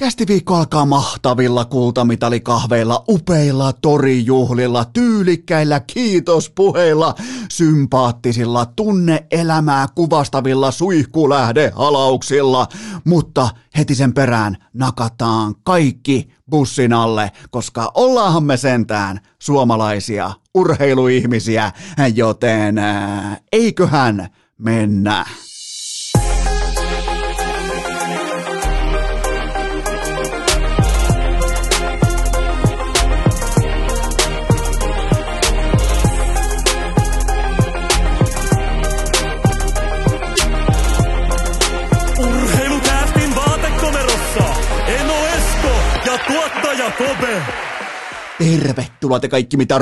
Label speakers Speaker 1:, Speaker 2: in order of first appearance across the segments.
Speaker 1: Kästiviikko alkaa mahtavilla kultamitalikahveilla, upeilla torijuhlilla, tyylikkäillä kiitospuheilla, sympaattisilla tunne-elämää kuvastavilla suihkulähdehalauksilla, mutta heti sen perään nakataan kaikki bussin alle, koska ollaanhan me sentään suomalaisia urheiluihmisiä, joten eiköhän mennä.
Speaker 2: Kobe.
Speaker 1: Tervetuloa te kaikki mitä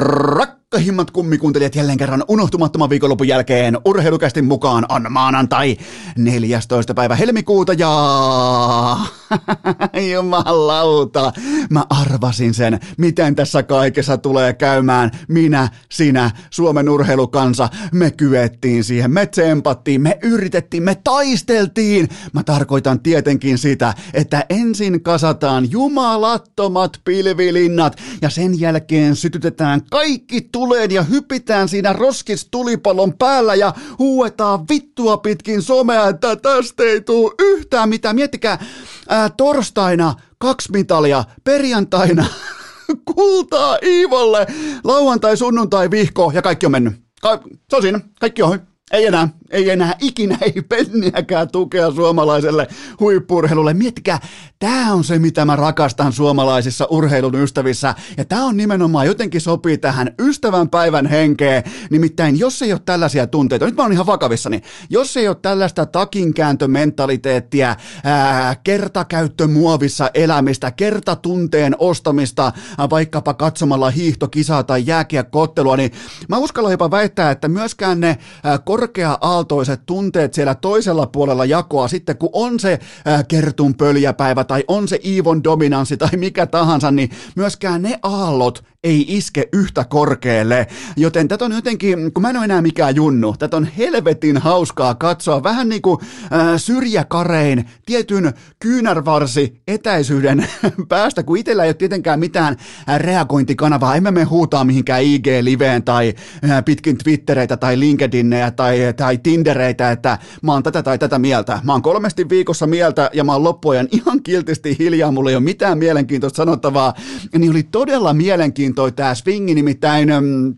Speaker 1: rakkahimmat kummikuuntelijat jälleen kerran unohtumattoman viikonlopun jälkeen urheilukästin mukaan on maanantai 14. päivä helmikuuta ja jumalauta mä arvasin sen miten tässä kaikessa tulee käymään minä, sinä, Suomen urheilukansa me kyettiin siihen, me tsempattiin, me yritettiin, me taisteltiin mä tarkoitan tietenkin sitä, että ensin kasataan jumalattomat pilvilinnat ja sen jälkeen sytytetään kaikki tuleen ja hypitään siinä roskis tulipallon päällä ja huuetaan vittua pitkin somea, että tästä ei tule yhtään mitään. Miettikää, ää, torstaina kaksi mitalia, perjantaina kultaa Iivolle, lauantai, sunnuntai, vihko ja kaikki on mennyt. Ka- se on siinä, kaikki on ohi. Ei enää, ei enää ikinä, ei penniäkään tukea suomalaiselle huippurheilulle. Miettikää, tämä on se, mitä mä rakastan suomalaisissa urheilun ystävissä. Ja tämä on nimenomaan jotenkin sopii tähän ystävän päivän henkeen. Nimittäin, jos ei ole tällaisia tunteita, nyt mä oon ihan vakavissani, jos ei ole tällaista takinkääntömentaliteettia, ää, kertakäyttömuovissa elämistä, kertatunteen ostamista, ää, vaikkapa katsomalla hiihtokisaa tai jääkiekkoottelua, niin mä uskallan jopa väittää, että myöskään ne ää, korkea-aaltoiset tunteet siellä toisella puolella jakoa sitten, kun on se ää, Kertun pöljäpäivä tai on se Iivon dominanssi tai mikä tahansa, niin myöskään ne aallot ei iske yhtä korkealle. Joten tätä on jotenkin, kun mä en ole enää mikään junnu, tätä on helvetin hauskaa katsoa vähän niin kuin äh, syrjäkarein tietyn kyynärvarsi etäisyyden päästä, kun itsellä ei ole tietenkään mitään äh, reagointikanavaa. Emme me huutaa mihinkään IG-liveen tai äh, pitkin Twittereitä tai LinkedInejä tai, tai Tindereitä, että mä oon tätä tai tätä mieltä. Mä oon kolmesti viikossa mieltä ja mä oon loppuajan ihan kiltisti hiljaa, mulla ei ole mitään mielenkiintoista sanottavaa. Niin oli todella mielenkiintoista tämä swingi, nimittäin mm,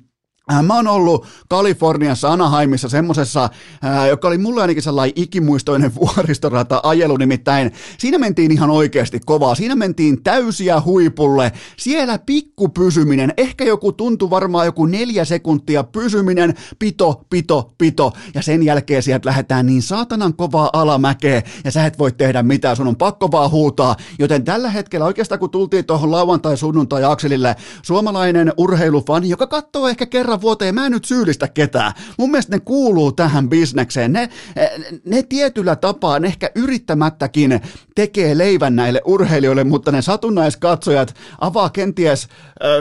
Speaker 1: Mä oon ollut Kaliforniassa Anaheimissa semmosessa, äh, joka oli mulle ainakin sellainen ikimuistoinen vuoristorata ajelu, nimittäin siinä mentiin ihan oikeasti kovaa. Siinä mentiin täysiä huipulle. Siellä pikku pysyminen, ehkä joku tuntui varmaan joku neljä sekuntia pysyminen, pito, pito, pito. Ja sen jälkeen sieltä lähdetään niin saatanan kovaa alamäkeä ja sä et voi tehdä mitään, sun on pakko vaan huutaa. Joten tällä hetkellä oikeastaan kun tultiin tuohon lauantai-sunnuntai-akselille, suomalainen urheilufani, joka katsoo ehkä kerran vuoteen, mä en nyt syyllistä ketään. Mun mielestä ne kuuluu tähän bisnekseen. Ne, ne tietyllä tapaa, ehkä yrittämättäkin tekee leivän näille urheilijoille, mutta ne satunnaiskatsojat avaa kenties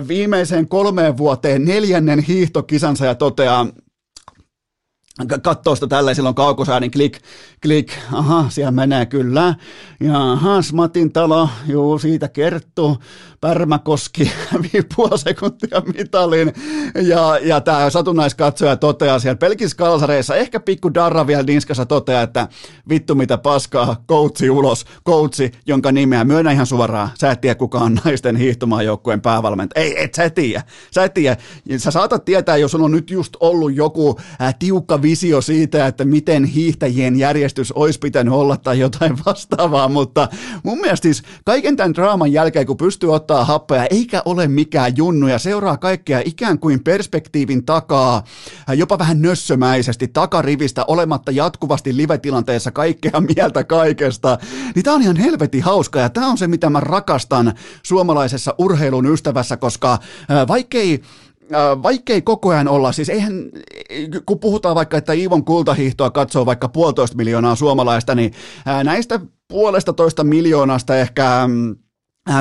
Speaker 1: viimeiseen kolmeen vuoteen neljännen hiihtokisansa ja toteaa, katsoo sitä tälleen, silloin kaukosäädin klik, klik, aha, siellä menee kyllä. Ja aha, Smatin talo, juu, siitä kertoo. Pärmäkoski hävii puoli sekuntia mitalin. Ja, ja tämä satunnaiskatsoja toteaa siellä pelkissä kalsareissa, ehkä pikku darra vielä niskassa toteaa, että vittu mitä paskaa, koutsi ulos, koutsi, jonka nimeä myönnä ihan suoraan. Sä et tiedä kuka on naisten hiihtomaajoukkueen päävalmentaja. Ei, et sä et tiedä. Sä et tiedä. Sä saatat tietää, jos on nyt just ollut joku äh, tiukka visio siitä, että miten hiihtäjien järjestys olisi pitänyt olla tai jotain vastaavaa, mutta mun mielestä siis kaiken tämän draaman jälkeen, kun pystyy ottaa happea, eikä ole mikään junnu. Ja seuraa kaikkea ikään kuin perspektiivin takaa, jopa vähän nössömäisesti takarivistä, olematta jatkuvasti live-tilanteessa kaikkea mieltä kaikesta, niin tää on ihan helvetin hauska ja tää on se, mitä mä rakastan suomalaisessa urheilun ystävässä, koska vaikkei vaikkei koko ajan olla, siis eihän, kun puhutaan vaikka, että Iivon kultahiihtoa katsoo vaikka puolitoista miljoonaa suomalaista, niin näistä puolesta toista miljoonasta ehkä mm,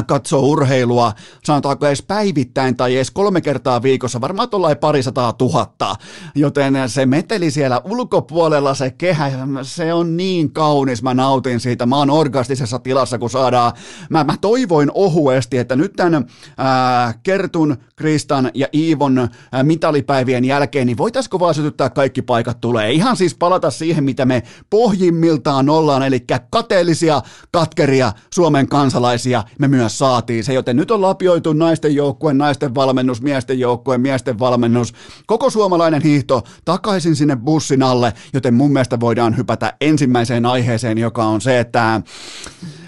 Speaker 1: katsoo urheilua, sanotaanko edes päivittäin tai edes kolme kertaa viikossa, varmaan tuollain parisataa tuhatta, joten se meteli siellä ulkopuolella, se kehä, se on niin kaunis, mä nautin siitä, mä oon orgastisessa tilassa, kun saadaan, mä, mä toivoin ohuesti, että nyt tämän ää, Kertun, Kristan ja Iivon ää, mitalipäivien jälkeen, niin voitaisiko vaan sytyttää kaikki paikat tulee, ihan siis palata siihen, mitä me pohjimmiltaan ollaan, eli kateellisia, katkeria Suomen kansalaisia, me myös saatiin se, joten nyt on lapioitu naisten joukkue, naisten valmennus, miesten joukkue, miesten valmennus, koko suomalainen hiihto takaisin sinne bussin alle, joten mun mielestä voidaan hypätä ensimmäiseen aiheeseen, joka on se, että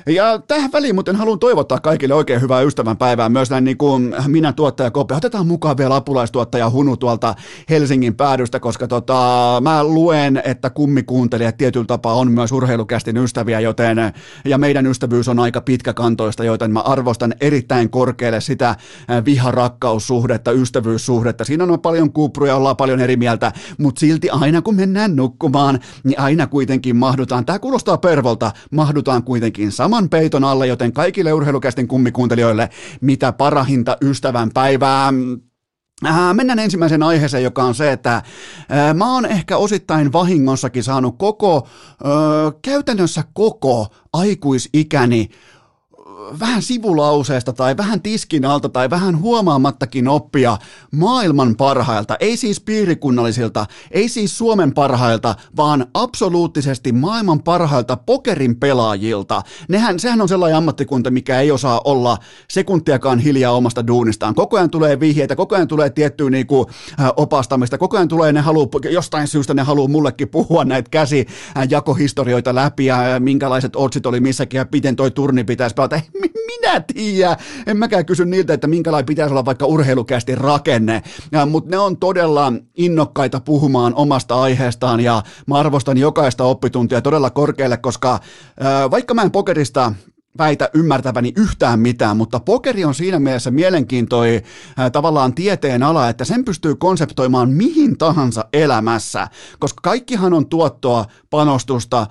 Speaker 1: ja tähän väliin muuten haluan toivottaa kaikille oikein hyvää ystävänpäivää myös näin niin kuin minä tuottaja Kope. Otetaan mukaan vielä apulaistuottaja Hunu tuolta Helsingin päädystä, koska tota, mä luen, että kummikuuntelijat tietyllä tapaa on myös urheilukästin ystäviä, joten ja meidän ystävyys on aika pitkäkantoista, joten mä arvostan erittäin korkealle sitä viharakkaussuhdetta, ystävyyssuhdetta. Siinä on paljon kupruja, ollaan paljon eri mieltä, mutta silti aina kun mennään nukkumaan, niin aina kuitenkin mahdutaan, tämä kuulostaa pervolta, mahdutaan kuitenkin sama saman peiton alle, joten kaikille urheilukästin kummikuuntelijoille mitä parahinta ystävän päivää. Äh, mennään ensimmäiseen aiheeseen, joka on se, että äh, mä oon ehkä osittain vahingossakin saanut koko, äh, käytännössä koko aikuisikäni vähän sivulauseesta tai vähän tiskin alta tai vähän huomaamattakin oppia maailman parhailta, ei siis piirikunnallisilta, ei siis Suomen parhailta, vaan absoluuttisesti maailman parhailta pokerin pelaajilta. Nehän, sehän on sellainen ammattikunta, mikä ei osaa olla sekuntiakaan hiljaa omasta duunistaan. Koko ajan tulee vihjeitä, koko ajan tulee tiettyä niinku, äh, opastamista, koko ajan tulee ne haluu, jostain syystä ne haluaa mullekin puhua näitä käsijakohistorioita läpi ja minkälaiset otsit oli missäkin ja miten toi turni pitäisi pelata minä tiedä. En mäkään kysy niiltä, että minkälainen pitäisi olla vaikka urheilukästi rakenne, mutta ne on todella innokkaita puhumaan omasta aiheestaan ja mä arvostan jokaista oppituntia todella korkealle, koska vaikka mä en pokerista väitä ymmärtäväni yhtään mitään, mutta pokeri on siinä mielessä mielenkiintoi äh, tavallaan tieteen ala, että sen pystyy konseptoimaan mihin tahansa elämässä, koska kaikkihan on tuottoa, panostusta, äh,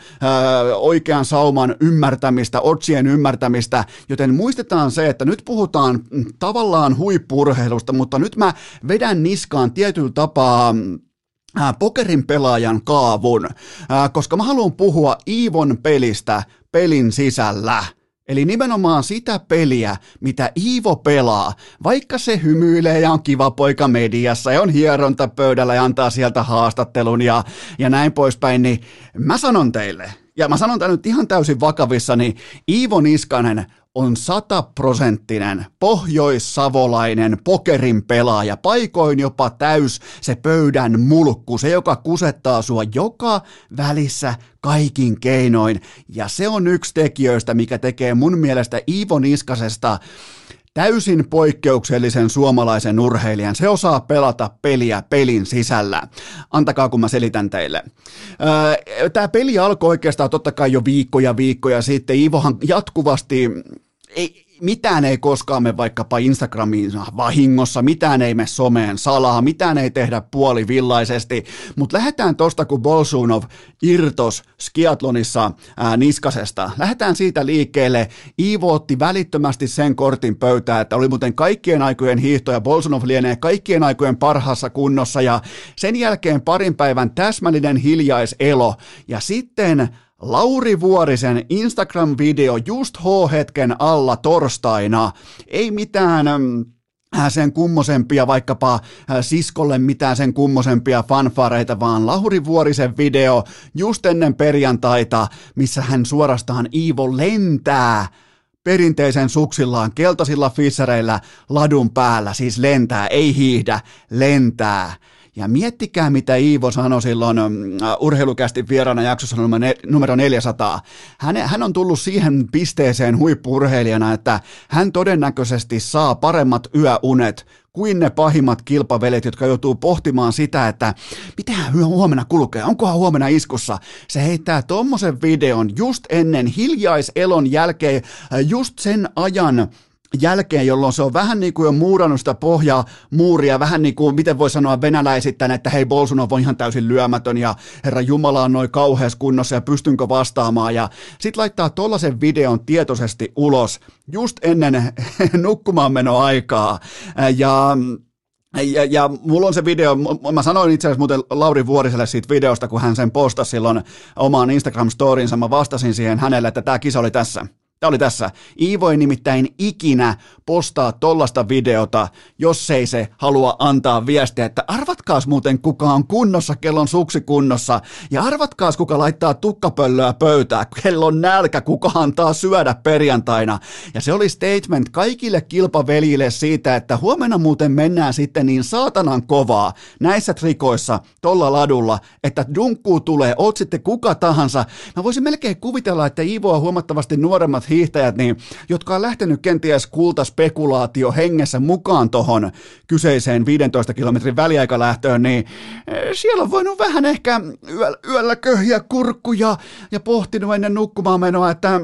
Speaker 1: oikean sauman ymmärtämistä, otsien ymmärtämistä, joten muistetaan se, että nyt puhutaan tavallaan huippurheilusta, mutta nyt mä vedän niskaan tietyllä tapaa äh, pokerin pelaajan kaavun, äh, koska mä haluan puhua Iivon pelistä pelin sisällä. Eli nimenomaan sitä peliä, mitä Iivo pelaa, vaikka se hymyilee ja on kiva poika mediassa ja on hieronta pöydällä ja antaa sieltä haastattelun ja, ja näin poispäin, niin mä sanon teille, ja mä sanon tämän nyt ihan täysin vakavissani, Iivo Niskanen on sataprosenttinen pohjoissavolainen pokerin pelaaja, paikoin jopa täys se pöydän mulkku, se joka kusettaa sua joka välissä kaikin keinoin. Ja se on yksi tekijöistä, mikä tekee mun mielestä Iivo Niskasesta täysin poikkeuksellisen suomalaisen urheilijan. Se osaa pelata peliä pelin sisällä. Antakaa, kun mä selitän teille. Tämä peli alkoi oikeastaan totta kai jo viikkoja viikkoja sitten. Iivohan jatkuvasti ei, mitään ei koskaan me vaikkapa Instagramiin vahingossa, mitään ei me someen salaa, mitään ei tehdä puolivillaisesti, mutta lähdetään tosta, kun Bolsunov irtos skiatlonissa ää, Niskasesta. Lähdetään siitä liikkeelle. Iivo otti välittömästi sen kortin pöytään, että oli muuten kaikkien aikojen hiihto ja Bolsunov lienee kaikkien aikojen parhaassa kunnossa ja sen jälkeen parin päivän täsmällinen hiljaiselo ja sitten Lauri Vuorisen Instagram-video just H-hetken alla torstaina. Ei mitään äh, sen kummosempia, vaikkapa äh, siskolle mitään sen kummosempia fanfareita, vaan Lauri Vuorisen video just ennen perjantaita, missä hän suorastaan Iivo lentää perinteisen suksillaan, keltaisilla fissereillä ladun päällä, siis lentää, ei hiihdä, lentää. Ja miettikää, mitä Iivo sanoi silloin uh, urheilukästi vieraana jaksossa numero 400. Hän, hän on tullut siihen pisteeseen huippurheilijana, että hän todennäköisesti saa paremmat yöunet kuin ne pahimmat kilpavelet, jotka joutuu pohtimaan sitä, että mitä huomenna kulkee, onkohan huomenna iskussa. Se heittää tommosen videon just ennen hiljaiselon jälkeen, just sen ajan, jälkeen, jolloin se on vähän niin kuin jo muurannut sitä pohjaa, muuria, vähän niin kuin, miten voi sanoa venäläisittäin, että hei, Bolsunov on ihan täysin lyömätön ja herra Jumala on noin kauheassa kunnossa ja pystynkö vastaamaan. Ja sit laittaa tollasen videon tietoisesti ulos just ennen nukkumaan aikaa ja ja, ja mulla on se video, mä sanoin itse asiassa muuten Lauri Vuoriselle siitä videosta, kun hän sen postasi silloin omaan Instagram-storinsa, mä vastasin siihen hänelle, että tämä kisa oli tässä. Tämä oli tässä. Iivo ei nimittäin ikinä postaa tollasta videota, jos ei se halua antaa viestiä, että arvatkaas muuten kuka on kunnossa, kello on suksi kunnossa, ja arvatkaas kuka laittaa tukkapöllöä pöytää, kello on nälkä, kuka antaa syödä perjantaina. Ja se oli statement kaikille kilpavelille siitä, että huomenna muuten mennään sitten niin saatanan kovaa näissä trikoissa, tolla ladulla, että dunkkuu tulee, oot sitten kuka tahansa. Mä voisin melkein kuvitella, että Iivo on huomattavasti nuoremmat hiihtäjät, niin, jotka on lähtenyt kenties kultaspekulaatio hengessä mukaan tuohon kyseiseen 15 kilometrin väliaikalähtöön, niin eh, siellä on voinut vähän ehkä yöllä, köhiä kurkkuja ja pohtinut ennen nukkumaan menoa, että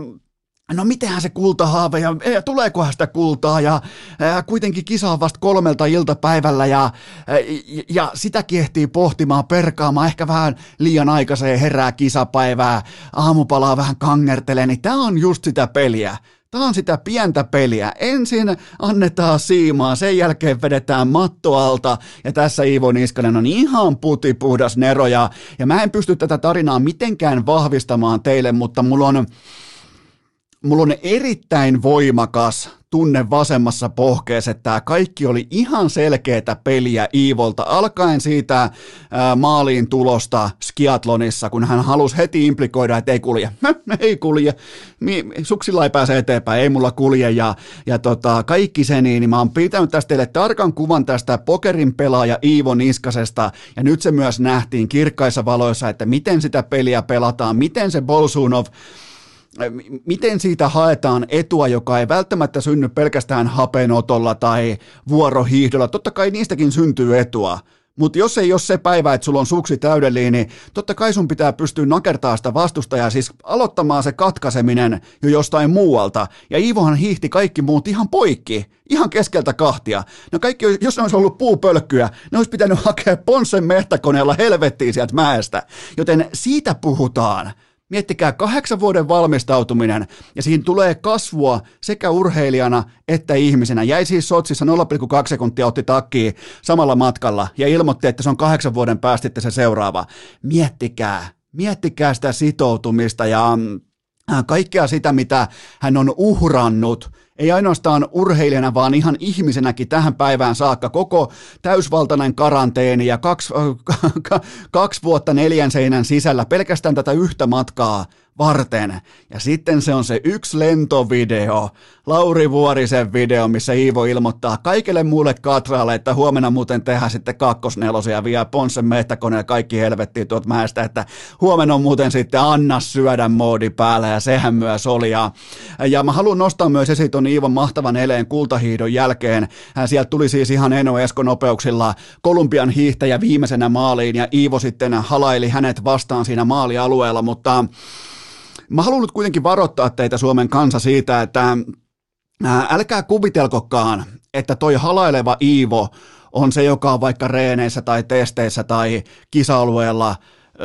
Speaker 1: no mitenhän se kultahaave ja, ja tuleekohan sitä kultaa ja, ja kuitenkin kisa on vasta kolmelta iltapäivällä ja, ja, ja sitä ehtii pohtimaan, perkaamaan, ehkä vähän liian aikaiseen herää kisapäivää, aamupalaa vähän kangertelee, niin tämä on just sitä peliä. Tämä on sitä pientä peliä. Ensin annetaan siimaa, sen jälkeen vedetään matto alta ja tässä Iivo Niskanen on ihan putipuhdas nero ja, ja mä en pysty tätä tarinaa mitenkään vahvistamaan teille, mutta mulla on mulla on erittäin voimakas tunne vasemmassa pohkeessa, että tämä kaikki oli ihan selkeätä peliä Iivolta, alkaen siitä ää, maaliin tulosta skiatlonissa, kun hän halusi heti implikoida, että ei kulje, ei kulje, suksilla ei pääse eteenpäin, ei mulla kulje, ja, ja tota, kaikki se niin, niin mä oon pitänyt tästä teille tarkan kuvan tästä pokerin pelaaja Iivo Niskasesta, ja nyt se myös nähtiin kirkkaissa valoissa, että miten sitä peliä pelataan, miten se Bolsunov miten siitä haetaan etua, joka ei välttämättä synny pelkästään hapenotolla tai vuorohiihdolla. Totta kai niistäkin syntyy etua, mutta jos ei ole se päivä, että sulla on suksi täydellinen, niin totta kai sun pitää pystyä nakertaa sitä vastustajaa, siis aloittamaan se katkaiseminen jo jostain muualta. Ja Iivohan hiihti kaikki muut ihan poikki, ihan keskeltä kahtia. No kaikki, jos ne olisi ollut puupölkkyä, ne olisi pitänyt hakea Ponsen mehtäkoneella helvettiin sieltä mäestä. Joten siitä puhutaan. Miettikää kahdeksan vuoden valmistautuminen ja siinä tulee kasvua sekä urheilijana että ihmisenä. Jäi siis Sotsissa 0,2 sekuntia otti takkiin samalla matkalla ja ilmoitti, että se on kahdeksan vuoden päästä se seuraava. Miettikää, miettikää sitä sitoutumista ja mm, kaikkea sitä, mitä hän on uhrannut – ei ainoastaan urheilijana, vaan ihan ihmisenäkin tähän päivään saakka. Koko täysvaltainen karanteeni ja kaksi, kaksi vuotta neljän seinän sisällä. Pelkästään tätä yhtä matkaa varten. Ja sitten se on se yksi lentovideo, Lauri Vuorisen video, missä Iivo ilmoittaa kaikille muulle katraalle, että huomenna muuten tehdään sitten kakkosnelosia Ponsen mehtäkone ja kaikki helvettiin tuot mäestä, että huomenna on muuten sitten anna syödä moodi päällä ja sehän myös oli. Ja, ja mä haluan nostaa myös esiin ton Iivon mahtavan eleen kultahiidon jälkeen. Sieltä tuli siis ihan Eno Esko nopeuksilla Kolumbian hiihtäjä viimeisenä maaliin ja Iivo sitten halaili hänet vastaan siinä maalialueella, mutta Mä haluan nyt kuitenkin varoittaa teitä Suomen kansa siitä, että älkää kuvitelkokaan, että toi halaileva Iivo on se, joka on vaikka reeneissä tai testeissä tai kisa-alueella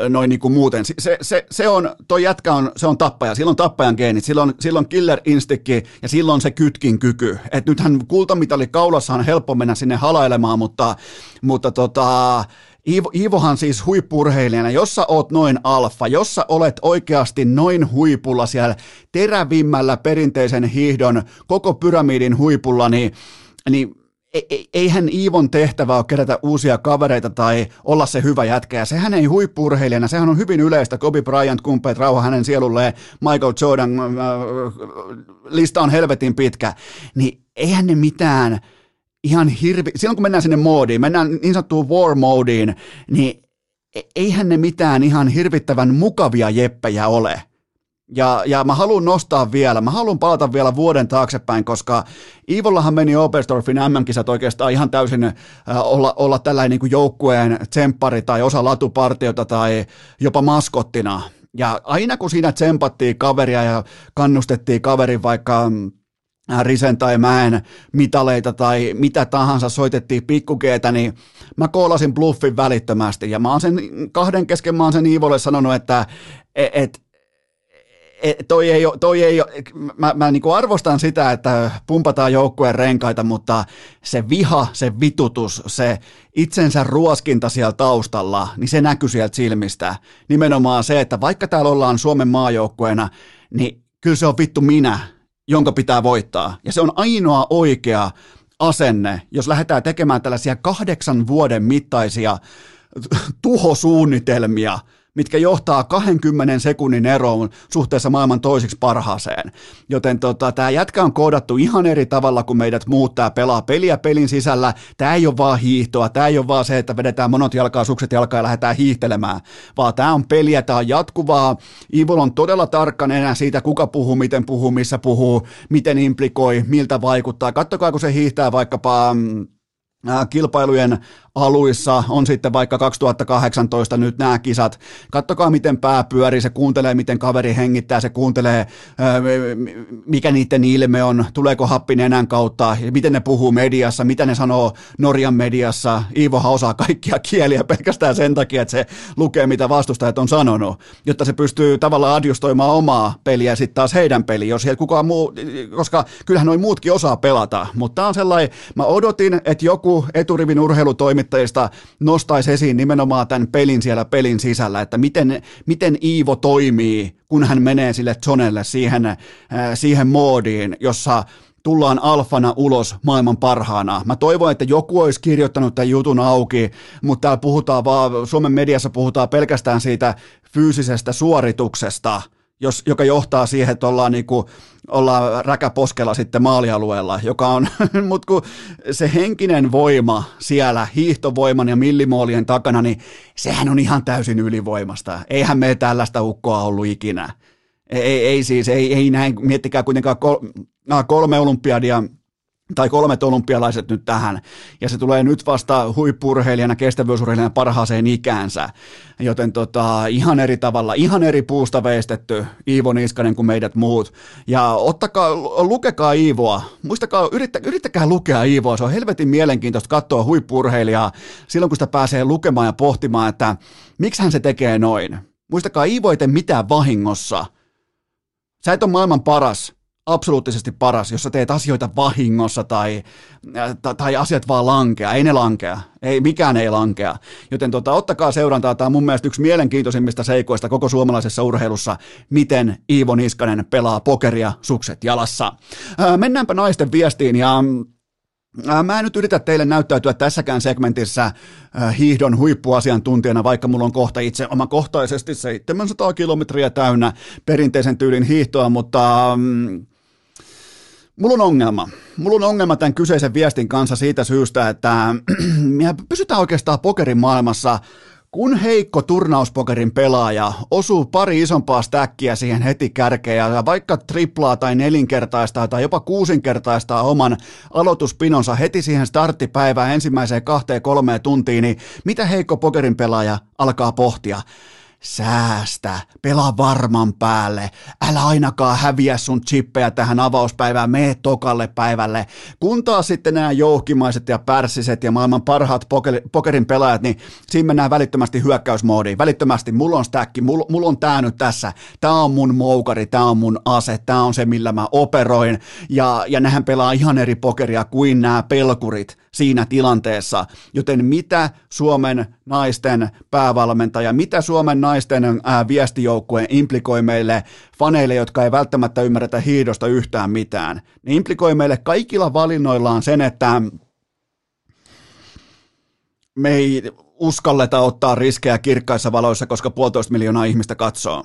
Speaker 1: noin niin kuin muuten. Se, se, se on, toi jätkä on, se on tappaja, silloin tappajan geenit, silloin, silloin killer instikki ja silloin se kytkin kyky. Et nythän kultamitali kaulassa on helppo mennä sinne halailemaan, mutta, mutta tota, Iivo, Iivohan siis huippurheilijana, jos sä oot noin alfa, jos sä olet oikeasti noin huipulla siellä terävimmällä perinteisen hiihdon koko pyramidin huipulla, niin, niin e, e, eihän Iivon tehtävä ole kerätä uusia kavereita tai olla se hyvä jätkä. Ja sehän ei huippurheilijana, sehän on hyvin yleistä. Kobe Bryant, kumppeet, rauha hänen sielulleen, Michael Jordan, äh, lista on helvetin pitkä. Niin eihän ne mitään ihan hirvi, silloin kun mennään sinne moodiin, mennään niin sanottuun war moodiin, niin e-, eihän ne mitään ihan hirvittävän mukavia jeppejä ole. Ja, ja mä haluan nostaa vielä, mä haluan palata vielä vuoden taaksepäin, koska Iivollahan meni Oberstdorfin MM-kisat oikeastaan ihan täysin äh, olla, olla tällainen niin kuin joukkueen tsemppari tai osa latupartiota tai jopa maskottina. Ja aina kun siinä tsempattiin kaveria ja kannustettiin kaverin vaikka Risen tai Mäen mitaleita tai mitä tahansa soitettiin pikkukeetä, niin mä koolasin bluffin välittömästi ja mä oon sen kahden kesken mä oon sen Iivolle sanonut, että et, et, et, toi ei, toi ei, mä, mä niin arvostan sitä, että pumpataan joukkueen renkaita, mutta se viha, se vitutus, se itsensä ruoskinta siellä taustalla, niin se näkyy sieltä silmistä. Nimenomaan se, että vaikka täällä ollaan Suomen maajoukkueena, niin kyllä se on vittu minä, jonka pitää voittaa. Ja se on ainoa oikea asenne, jos lähdetään tekemään tällaisia kahdeksan vuoden mittaisia tuhosuunnitelmia – mitkä johtaa 20 sekunnin eroon suhteessa maailman toisiksi parhaaseen. Joten tota, tämä jätkä on koodattu ihan eri tavalla kuin meidät muut. Tämä pelaa peliä pelin sisällä. Tämä ei ole vaan hiihtoa. Tämä ei ole vaan se, että vedetään monot jalkaa, sukset jalkaa ja lähdetään hiihtelemään. Vaan tämä on peliä, tämä on jatkuvaa. Ivol on todella tarkka enää siitä, kuka puhuu, miten puhuu, missä puhuu, miten implikoi, miltä vaikuttaa. Kattokaa, kun se hiihtää vaikkapa mm, kilpailujen aluissa, on sitten vaikka 2018 nyt nämä kisat. Kattokaa, miten pää pyörii, se kuuntelee, miten kaveri hengittää, se kuuntelee, mikä niiden ilme on, tuleeko happi nenän kautta, miten ne puhuu mediassa, mitä ne sanoo Norjan mediassa. Iivohan osaa kaikkia kieliä pelkästään sen takia, että se lukee, mitä vastustajat on sanonut, jotta se pystyy tavallaan adjustoimaan omaa peliä sitten taas heidän peliä, jos kukaan muu, koska kyllähän noin muutkin osaa pelata, mutta tämä on sellainen, mä odotin, että joku eturivin urheilutoimi toimittajista nostaisi esiin nimenomaan tämän pelin siellä pelin sisällä, että miten, miten Iivo toimii, kun hän menee sille zonelle siihen, äh, siihen moodiin, jossa tullaan alfana ulos maailman parhaana. Mä toivon, että joku olisi kirjoittanut tämän jutun auki, mutta täällä puhutaan vaan, Suomen mediassa puhutaan pelkästään siitä fyysisestä suorituksesta – jos, joka johtaa siihen, että ollaan, niin kuin, ollaan räkäposkella sitten maalialueella, joka on, mutta kun se henkinen voima siellä hiihtovoiman ja millimoolien takana, niin sehän on ihan täysin ylivoimasta. Eihän me tällaista ukkoa ollut ikinä. Ei, ei siis, ei, ei näin, miettikää kuitenkaan kolme olympiadia tai kolmet olympialaiset nyt tähän, ja se tulee nyt vasta huippurheilijana, kestävyysurheilijana parhaaseen ikäänsä, joten tota, ihan eri tavalla, ihan eri puusta veistetty Iivo Niskanen kuin meidät muut, ja ottakaa, lukekaa Iivoa, muistakaa, yrittä, yrittäkää lukea Iivoa, se on helvetin mielenkiintoista katsoa huippurheilijaa silloin, kun sitä pääsee lukemaan ja pohtimaan, että miksi hän se tekee noin. Muistakaa, Iivo ei tee mitään vahingossa, sä et ole maailman paras, absoluuttisesti paras, jos sä teet asioita vahingossa tai, tai, tai asiat vaan lankea. Ei ne lankea. Ei, mikään ei lankea. Joten tota, ottakaa seurantaa. Tämä on mun mielestä yksi mielenkiintoisimmista seikoista koko suomalaisessa urheilussa, miten Iivo Niskanen pelaa pokeria sukset jalassa. Ää, mennäänpä naisten viestiin ja Mä en nyt yritä teille näyttäytyä tässäkään segmentissä hiihdon huippuasiantuntijana, vaikka mulla on kohta itse omakohtaisesti 700 kilometriä täynnä perinteisen tyylin hiihtoa, mutta mm, Mulla on ongelma. Mulla on ongelma tämän kyseisen viestin kanssa siitä syystä, että me pysytään oikeastaan pokerin maailmassa kun heikko turnauspokerin pelaaja osuu pari isompaa stäkkiä siihen heti kärkeen ja vaikka triplaa tai nelinkertaista tai jopa kuusinkertaista oman aloituspinonsa heti siihen starttipäivään ensimmäiseen kahteen kolmeen tuntiin, niin mitä heikko pokerin pelaaja alkaa pohtia? Säästä, pelaa varman päälle, älä ainakaan häviä sun chippejä tähän avauspäivään, mee tokalle päivälle. Kun taas sitten nämä jouhkimaiset ja pärssiset ja maailman parhaat pokerin pelaajat, niin siinä mennään välittömästi hyökkäysmoodiin. Välittömästi, mulla on stäkki, mulla, mulla on tää nyt tässä, tää on mun moukari, tää on mun ase, tää on se, millä mä operoin. Ja, ja nehän pelaa ihan eri pokeria kuin nämä pelkurit siinä tilanteessa. Joten mitä Suomen naisten päävalmentaja, mitä Suomen naisten viestijoukkue implikoi meille faneille, jotka ei välttämättä ymmärretä hiidosta yhtään mitään? Ne implikoi meille kaikilla valinnoillaan sen, että me ei uskalleta ottaa riskejä kirkkaissa valoissa, koska puolitoista miljoonaa ihmistä katsoo.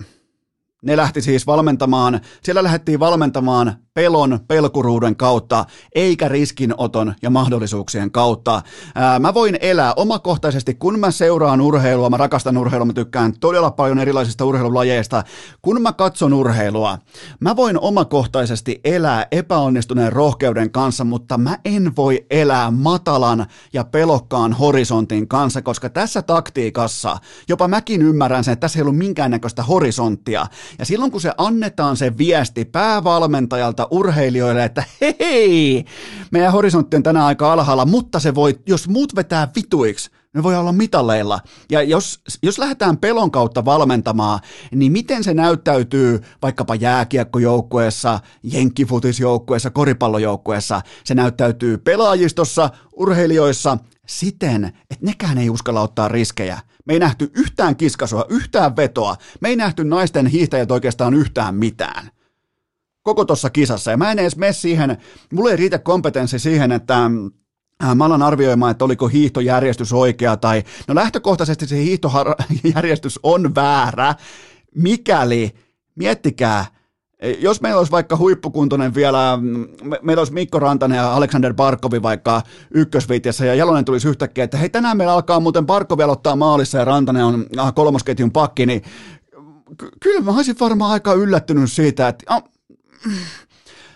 Speaker 1: Ne lähti siis valmentamaan, siellä lähdettiin valmentamaan pelon, pelkuruuden kautta, eikä riskinoton ja mahdollisuuksien kautta. Ää, mä voin elää omakohtaisesti, kun mä seuraan urheilua, mä rakastan urheilua, mä tykkään todella paljon erilaisista urheilulajeista. Kun mä katson urheilua, mä voin omakohtaisesti elää epäonnistuneen rohkeuden kanssa, mutta mä en voi elää matalan ja pelokkaan horisontin kanssa, koska tässä taktiikassa, jopa mäkin ymmärrän sen, että tässä ei ollut minkäännäköistä horisonttia. Ja silloin kun se annetaan se viesti päävalmentajalta urheilijoille, että hei, meidän horisontti on tänään aika alhaalla, mutta se voi, jos muut vetää vituiksi, ne voi olla mitalleilla. Ja jos, jos lähdetään pelon kautta valmentamaan, niin miten se näyttäytyy vaikkapa jääkiekkojoukkueessa, jenkkifutisjoukkueessa, koripallojoukkueessa? Se näyttäytyy pelaajistossa, urheilijoissa siten, että nekään ei uskalla ottaa riskejä. Me ei nähty yhtään kiskasua, yhtään vetoa. Me ei nähty naisten hiihtäjät oikeastaan yhtään mitään koko tuossa kisassa. Ja mä en edes mene siihen, mulla ei riitä kompetenssi siihen, että Äh, mä alan arvioimaan, että oliko hiihtojärjestys oikea tai no lähtökohtaisesti se hiihtojärjestys on väärä, mikäli, miettikää, jos meillä olisi vaikka huippukuntoinen vielä, me, meillä olisi Mikko Rantanen ja Aleksander Barkovi vaikka ykkösviitiessä ja Jalonen tulisi yhtäkkiä, että hei tänään meillä alkaa muuten Barkovi aloittaa maalissa ja Rantanen on kolmosketjun pakki, niin kyllä mä olisin varmaan aika yllättynyt siitä, että ah,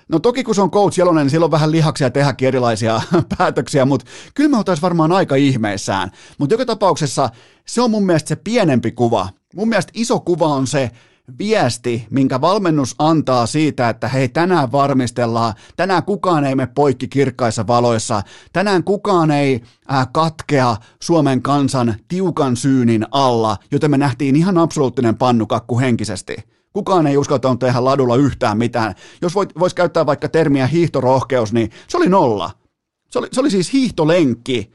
Speaker 1: No toki kun se on coach Jalonen, niin silloin on vähän lihaksia tehdäkin erilaisia päätöksiä, mutta kyllä me oltaisiin varmaan aika ihmeissään. Mutta joka tapauksessa se on mun mielestä se pienempi kuva. Mun mielestä iso kuva on se viesti, minkä valmennus antaa siitä, että hei tänään varmistellaan, tänään kukaan ei mene poikki kirkkaissa valoissa, tänään kukaan ei äh, katkea Suomen kansan tiukan syynin alla, joten me nähtiin ihan absoluuttinen pannukakku henkisesti. Kukaan ei uskaltanut tehdä ladulla yhtään mitään. Jos voisi käyttää vaikka termiä hiihtorohkeus, niin se oli nolla. Se oli, se oli siis hiihtolenkki.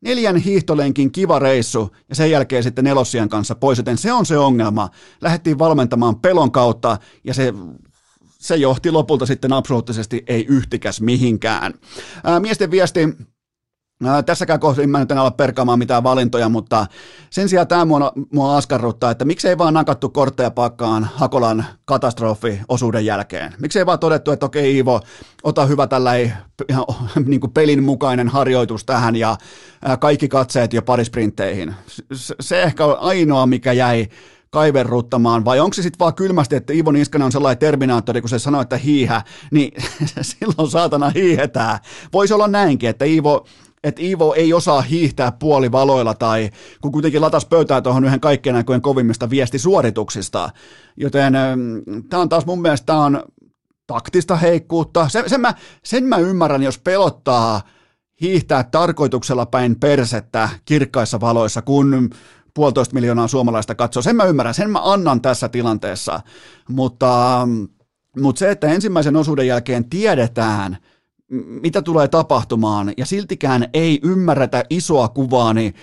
Speaker 1: Neljän hiihtolenkin kiva reissu ja sen jälkeen sitten nelossian kanssa pois, joten se on se ongelma. Lähdettiin valmentamaan pelon kautta ja se se johti lopulta sitten absoluuttisesti ei yhtikäs mihinkään. Ää, miesten viesti tässäkään kohdassa en mä nyt en ala perkaamaan mitään valintoja, mutta sen sijaan tämä mua, mua askarruttaa, että miksei vaan nakattu kortteja pakkaan Hakolan katastrofi-osuuden jälkeen. Miksei vaan todettu, että okei Iivo, ota hyvä tällä niin pelin mukainen harjoitus tähän ja kaikki katseet jo parisprintteihin. Se, se ehkä on ainoa, mikä jäi kaiverruttamaan, vai onko se sitten vaan kylmästi, että Ivo Niskanen on sellainen terminaattori, kun se sanoo, että hiihä, niin silloin saatana hiihetään. Voisi olla näinkin, että Ivo että Ivo ei osaa hiihtää puolivaloilla tai kun kuitenkin latas pöytää tuohon yhden kaikkien aikojen kovimmista viestisuorituksista. Joten ähm, tämä on taas mun mielestä tää on taktista heikkuutta. Sen, sen, mä, sen mä ymmärrän, jos pelottaa hiihtää tarkoituksella päin persettä kirkkaissa valoissa, kun puolitoista miljoonaa suomalaista katsoo. Sen mä ymmärrän, sen mä annan tässä tilanteessa. Mutta, ähm, mutta se, että ensimmäisen osuuden jälkeen tiedetään – mitä tulee tapahtumaan, ja siltikään ei ymmärretä isoa kuvaa, niin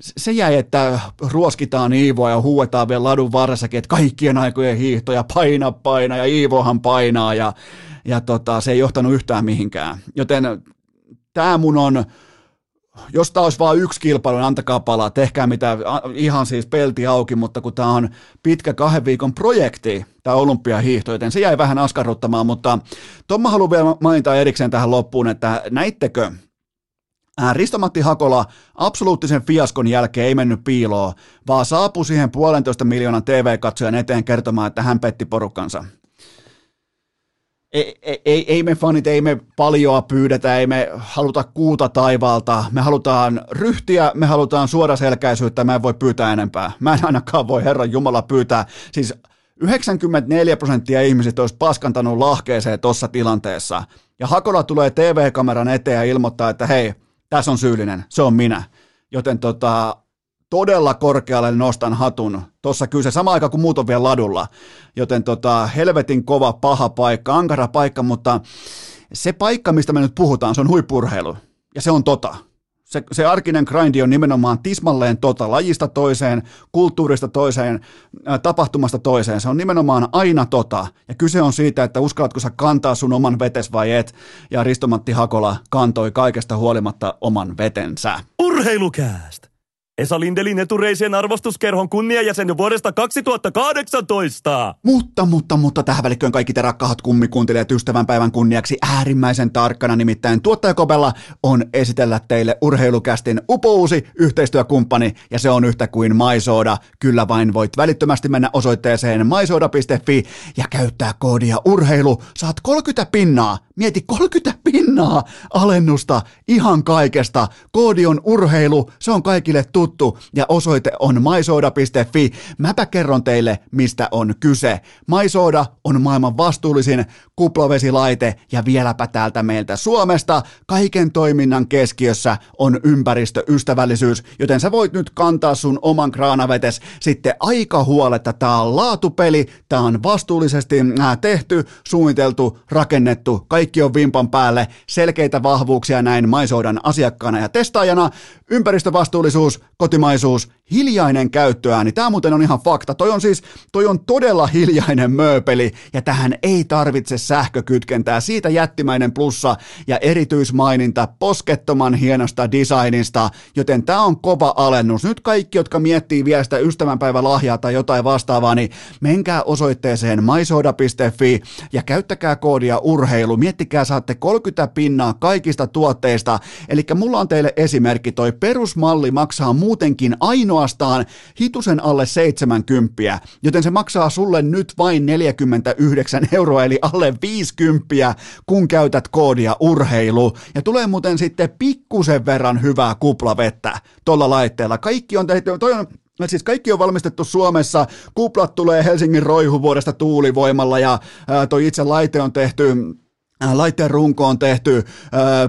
Speaker 1: se jäi, että ruoskitaan Iivoa ja huuetaan vielä ladun varressakin, että kaikkien aikojen hiihtoja paina paina ja Iivohan painaa ja, ja tota, se ei johtanut yhtään mihinkään. Joten tämä mun on jos tämä olisi vain yksi kilpailu, niin antakaa palaa, tehkää mitä, ihan siis pelti auki, mutta kun tämä on pitkä kahden viikon projekti, tämä olympiahiihto, joten se jäi vähän askarruttamaan, mutta tuon mä haluan vielä mainita erikseen tähän loppuun, että näittekö, Risto-Matti Hakola absoluuttisen fiaskon jälkeen ei mennyt piiloon, vaan saapui siihen puolentoista miljoonan TV-katsojan eteen kertomaan, että hän petti porukkansa ei, ei, ei me fanit, ei me paljoa pyydetä, ei me haluta kuuta taivaalta, me halutaan ryhtiä, me halutaan suoraselkäisyyttä, mä en voi pyytää enempää. Mä en ainakaan voi Herran Jumala pyytää, siis 94 prosenttia ihmisistä olisi paskantanut lahkeeseen tuossa tilanteessa. Ja Hakola tulee TV-kameran eteen ja ilmoittaa, että hei, tässä on syyllinen, se on minä. Joten tota, todella korkealle nostan hatun. Tuossa kyllä se sama aika kuin muut on vielä ladulla. Joten tota, helvetin kova, paha paikka, ankara paikka, mutta se paikka, mistä me nyt puhutaan, se on huippurheilu. Ja se on tota. Se, se arkinen grindi on nimenomaan tismalleen tota, lajista toiseen, kulttuurista toiseen, ä, tapahtumasta toiseen. Se on nimenomaan aina tota. Ja kyse on siitä, että uskallatko sä kantaa sun oman vetes vai et. Ja Ristomatti Hakola kantoi kaikesta huolimatta oman vetensä.
Speaker 2: Urheilukääst! Esa Lindelin etureisien arvostuskerhon kunniajäsen vuodesta 2018.
Speaker 1: Mutta, mutta, mutta tähän välikköön kaikki te rakkaat kummikuuntelijat ystävänpäivän kunniaksi äärimmäisen tarkkana, nimittäin tuottajakopella on esitellä teille urheilukästin upouusi yhteistyökumppani, ja se on yhtä kuin Maisoda. Kyllä vain voit välittömästi mennä osoitteeseen maisoda.fi ja käyttää koodia urheilu. Saat 30 pinnaa, mieti 30 pinnaa pinnaa alennusta ihan kaikesta. Koodi on urheilu, se on kaikille tuttu ja osoite on maisoda.fi. Mäpä kerron teille, mistä on kyse. Maisoda on maailman vastuullisin kuplavesilaite ja vieläpä täältä meiltä Suomesta. Kaiken toiminnan keskiössä on ympäristöystävällisyys, joten sä voit nyt kantaa sun oman kraanavetes sitten aika huoletta. Tää on laatupeli, tää on vastuullisesti tehty, suunniteltu, rakennettu, kaikki on vimpan päälle, selkeitä vahvuuksia näin Maisodan asiakkaana ja testaajana, ympäristövastuullisuus, kotimaisuus, hiljainen käyttöääni. Tämä muuten on ihan fakta. Toi on siis, toi on todella hiljainen mööpeli ja tähän ei tarvitse sähkökytkentää. Siitä jättimäinen plussa ja erityismaininta poskettoman hienosta designista, joten tämä on kova alennus. Nyt kaikki, jotka miettii vielä sitä ystävänpäivälahjaa tai jotain vastaavaa, niin menkää osoitteeseen maisoda.fi ja käyttäkää koodia urheilu. Miettikää, saatte 30 pinnaa kaikista tuotteista. Eli mulla on teille esimerkki, toi perusmalli maksaa muutenkin ainoastaan hitusen alle 70, joten se maksaa sulle nyt vain 49 euroa, eli alle 50, kun käytät koodia urheilu. Ja tulee muuten sitten pikkusen verran hyvää kuplavettä tuolla laitteella. Kaikki on tehty, toi on Siis kaikki on valmistettu Suomessa, kuplat tulee Helsingin roihuvuodesta tuulivoimalla ja ää, toi itse laite on tehty laitteen runko on tehty äh,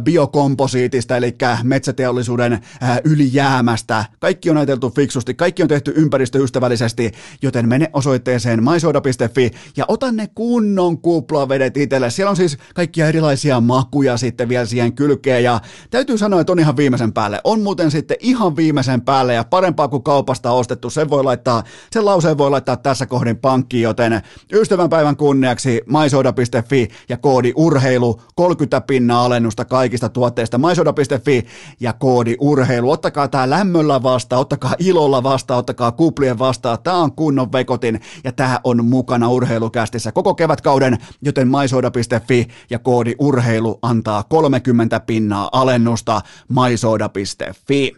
Speaker 1: biokomposiitista, eli metsäteollisuuden äh, ylijäämästä. Kaikki on ajateltu fiksusti, kaikki on tehty ympäristöystävällisesti, joten mene osoitteeseen maisoda.fi ja ota ne kunnon kuplavedet itselle. Siellä on siis kaikkia erilaisia makuja sitten vielä siihen kylkeen ja täytyy sanoa, että on ihan viimeisen päälle. On muuten sitten ihan viimeisen päälle ja parempaa kuin kaupasta ostettu. Sen voi laittaa, sen lauseen voi laittaa tässä kohdin pankkiin, joten ystävänpäivän kunniaksi maisoda.fi ja koodi urheilu urheilu, 30 pinnaa alennusta kaikista tuotteista, maisoda.fi ja koodi urheilu. Ottakaa tämä lämmöllä vastaan, ottakaa ilolla vastaan, ottakaa kuplien vastaan. Tämä on kunnon vekotin ja tämä on mukana urheilukästissä koko kevätkauden, joten maisoda.fi ja koodi urheilu antaa 30 pinnaa alennusta maisoda.fi.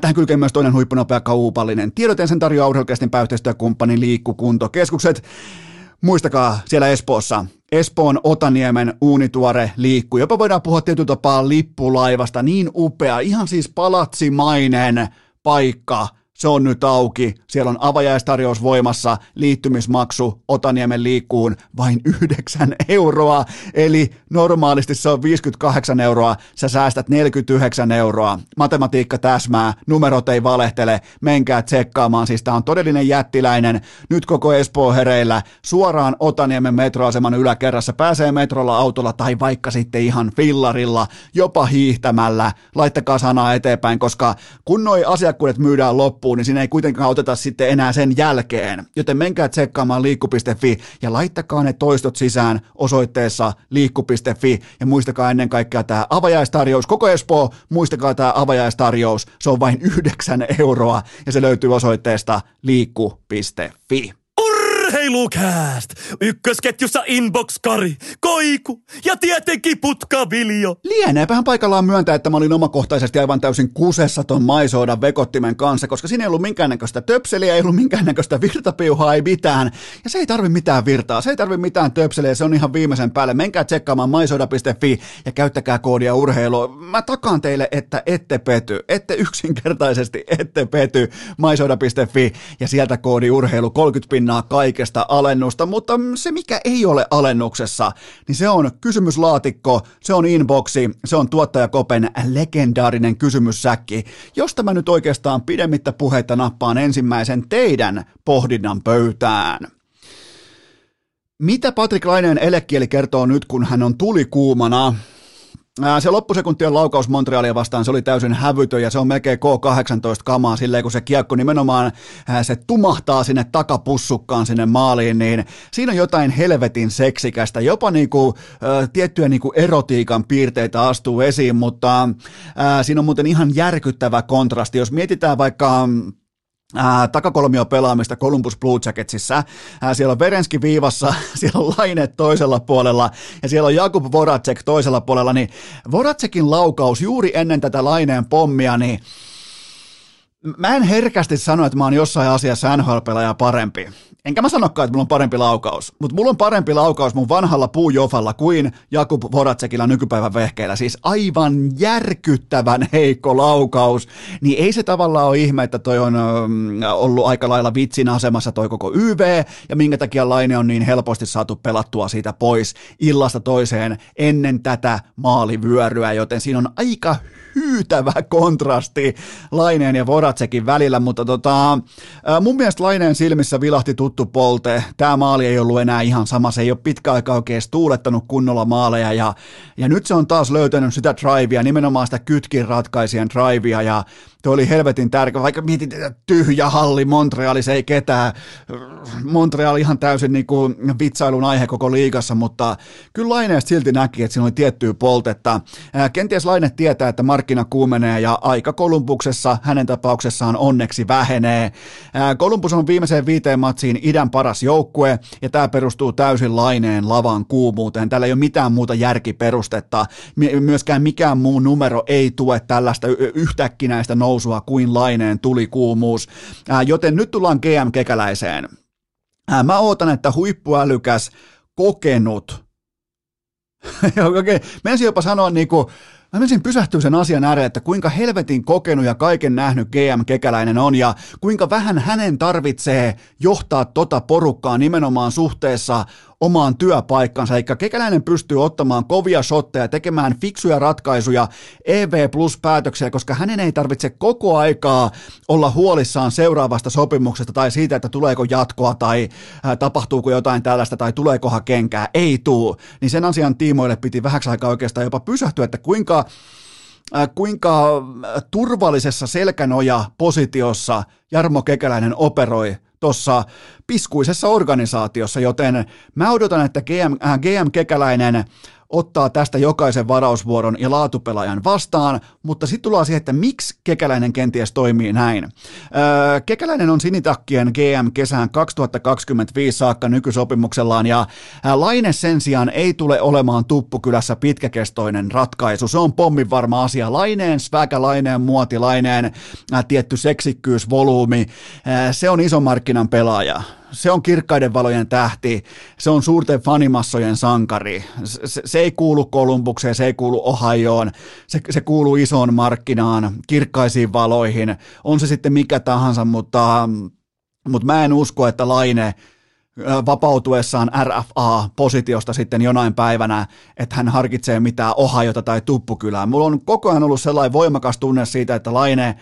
Speaker 1: tähän kylkee myös toinen huippunopea kaupallinen. Tiedoteen sen tarjoaa urheilukästin päyhteistyökumppani Liikkukuntokeskukset. Muistakaa siellä Espoossa, Espoon Otaniemen uunituore liikkuu. Jopa voidaan puhua tietyllä tapaa lippulaivasta, niin upea, ihan siis palatsimainen paikka se on nyt auki. Siellä on avajaistarjous voimassa, liittymismaksu Otaniemen liikkuun vain 9 euroa, eli normaalisti se on 58 euroa, sä säästät 49 euroa. Matematiikka täsmää, numerot ei valehtele, menkää tsekkaamaan, siis tää on todellinen jättiläinen. Nyt koko Espoo hereillä, suoraan Otaniemen metroaseman yläkerrassa, pääsee metrolla, autolla tai vaikka sitten ihan fillarilla, jopa hiihtämällä. Laittakaa sanaa eteenpäin, koska kun noi asiakkuudet myydään loppuun, loppuun, niin siinä ei kuitenkaan oteta sitten enää sen jälkeen. Joten menkää tsekkaamaan liikku.fi ja laittakaa ne toistot sisään osoitteessa liikku.fi ja muistakaa ennen kaikkea tämä avajaistarjous. Koko Espoo, muistakaa tämä avajaistarjous. Se on vain 9 euroa ja se löytyy osoitteesta liikku.fi.
Speaker 2: Urheilukääst! Ykkösketjussa Inbox-Kari, Koiku ja tietenkin Putkaviljo.
Speaker 1: Lieneepähän paikallaan myöntää, että mä olin omakohtaisesti aivan täysin kusessa ton maisoodan vekottimen kanssa, koska siinä ei ollut minkäännäköistä töpseliä, ei ollut minkäännäköistä virtapiuhaa, ei mitään. Ja se ei tarvi mitään virtaa, se ei tarvi mitään töpseliä, se on ihan viimeisen päälle. Menkää tsekkaamaan maisoda.fi ja käyttäkää koodia urheilu. Mä takaan teille, että ette pety, ette yksinkertaisesti ette pety. Maisoda.fi ja sieltä koodi urheilu 30 pinnaa kaikesta kaikesta alennusta, mutta se mikä ei ole alennuksessa, niin se on kysymyslaatikko, se on inboxi, se on tuottajakopen legendaarinen kysymyssäkki, josta mä nyt oikeastaan pidemmittä puheita nappaan ensimmäisen teidän pohdinnan pöytään. Mitä Patrick Laineen elekieli kertoo nyt, kun hän on tulikuumana? Se loppusekuntien laukaus Montrealia vastaan, se oli täysin hävytön ja se on melkein K18 kamaa silleen, kun se kiekko nimenomaan se tumahtaa sinne takapussukkaan sinne maaliin, niin siinä on jotain helvetin seksikästä, jopa niinku, äh, tiettyjä niinku erotiikan piirteitä astuu esiin, mutta äh, siinä on muuten ihan järkyttävä kontrasti. Jos mietitään vaikka Ää, takakolmio pelaamista Columbus Blue Jacketsissa. Ää, siellä on Verenski viivassa, siellä on Laine toisella puolella ja siellä on Jakub Voracek toisella puolella, niin Voracekin laukaus juuri ennen tätä Laineen pommia, niin Mä en herkästi sano, että mä oon jossain asiassa NHL-pelaaja parempi. Enkä mä sanokaan, että mulla on parempi laukaus, mutta mulla on parempi laukaus mun vanhalla puujofalla kuin Jakub Voracekilla nykypäivän vehkeillä. Siis aivan järkyttävän heikko laukaus. Niin ei se tavallaan ole ihme, että toi on ollut aika lailla vitsin asemassa toi koko YV, ja minkä takia Laine on niin helposti saatu pelattua siitä pois illasta toiseen ennen tätä maalivyöryä, joten siinä on aika hyytävä kontrasti Laineen ja Voratsekin välillä, mutta tota, mun mielestä Laineen silmissä vilahti tuttu polte. Tämä maali ei ollut enää ihan sama, se ei ole pitkä aika oikein tuulettanut kunnolla maaleja ja, ja nyt se on taas löytänyt sitä drivea, nimenomaan sitä kytkin ratkaisijan drivea ja Tuo oli helvetin tärkeä, vaikka mietin, että tyhjä halli Montrealissa ei ketään. Montreal ihan täysin niin kuin vitsailun aihe koko liigassa, mutta kyllä Laineesta silti näki, että siinä oli tiettyä poltetta. Kenties Laine tietää, että markkina kuumenee ja aika Kolumbuksessa hänen tapauksessaan onneksi vähenee. Kolumbus on viimeiseen viiteen matsiin idän paras joukkue ja tämä perustuu täysin Laineen lavan kuumuuteen. Tällä ei ole mitään muuta järkiperustetta. Myöskään mikään muu numero ei tue tällaista yhtäkkinäistä nousua kuin laineen tulikuumuus. Ää, joten nyt tullaan GM Kekäläiseen. Ää, mä ootan, että huippuälykäs, kokenut, okei, okay. jopa sanoa niin kuin, Mä menisin pysähtyä sen asian ääreen, että kuinka helvetin kokenut ja kaiken nähnyt GM Kekäläinen on ja kuinka vähän hänen tarvitsee johtaa tota porukkaa nimenomaan suhteessa omaan työpaikkansa. Eli Kekäläinen pystyy ottamaan kovia shotteja, tekemään fiksuja ratkaisuja, EV plus päätöksiä, koska hänen ei tarvitse koko aikaa olla huolissaan seuraavasta sopimuksesta tai siitä, että tuleeko jatkoa tai tapahtuuko jotain tällaista tai tuleekohan kenkää. Ei tuu. Niin sen asian tiimoille piti vähäksi aikaa oikeastaan jopa pysähtyä, että kuinka kuinka turvallisessa selkänoja-positiossa Jarmo Kekäläinen operoi tuossa piskuisessa organisaatiossa, joten mä odotan, että GM, äh, GM Kekäläinen ottaa tästä jokaisen varausvuoron ja laatupelaajan vastaan, mutta sitten tullaan siihen, että miksi Kekäläinen kenties toimii näin. Öö, Kekäläinen on sinitakkien GM kesään 2025 saakka nykysopimuksellaan ja Laine sen sijaan ei tule olemaan Tuppukylässä pitkäkestoinen ratkaisu. Se on pommin varma asia. Laineen sväkä, Laineen muoti, Laineen äh, tietty seksikkyys, volyymi, se on ison markkinan pelaaja se on kirkkaiden valojen tähti, se on suurten fanimassojen sankari. Se, se ei kuulu Kolumbukseen, se ei kuulu Ohioon, se, se kuuluu isoon markkinaan, kirkkaisiin valoihin, on se sitten mikä tahansa, mutta, mutta mä en usko, että Laine vapautuessaan RFA-positiosta sitten jonain päivänä, että hän harkitsee mitään Ohajota tai Tuppukylää. Mulla on koko ajan ollut sellainen voimakas tunne siitä, että Laine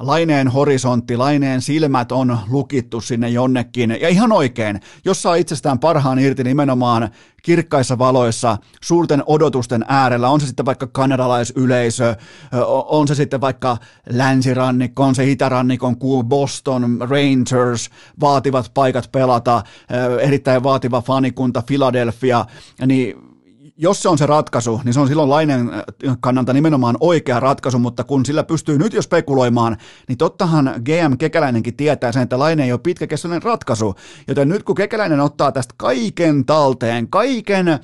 Speaker 1: Laineen horisontti, Laineen silmät on lukittu sinne jonnekin. Ja ihan oikein, jos saa itsestään parhaan irti nimenomaan kirkkaissa valoissa, suurten odotusten äärellä, on se sitten vaikka kanadalaisyleisö, on se sitten vaikka länsirannikko, on se itärannikon kuu Boston, Rangers, vaativat paikat pelata, erittäin vaativa fanikunta, Philadelphia, niin jos se on se ratkaisu, niin se on silloin Lainen äh, kannalta nimenomaan oikea ratkaisu, mutta kun sillä pystyy nyt jo spekuloimaan, niin tottahan GM Kekäläinenkin tietää sen, että Laine ei ole pitkäkestoinen ratkaisu, joten nyt kun Kekäläinen ottaa tästä kaiken talteen, kaiken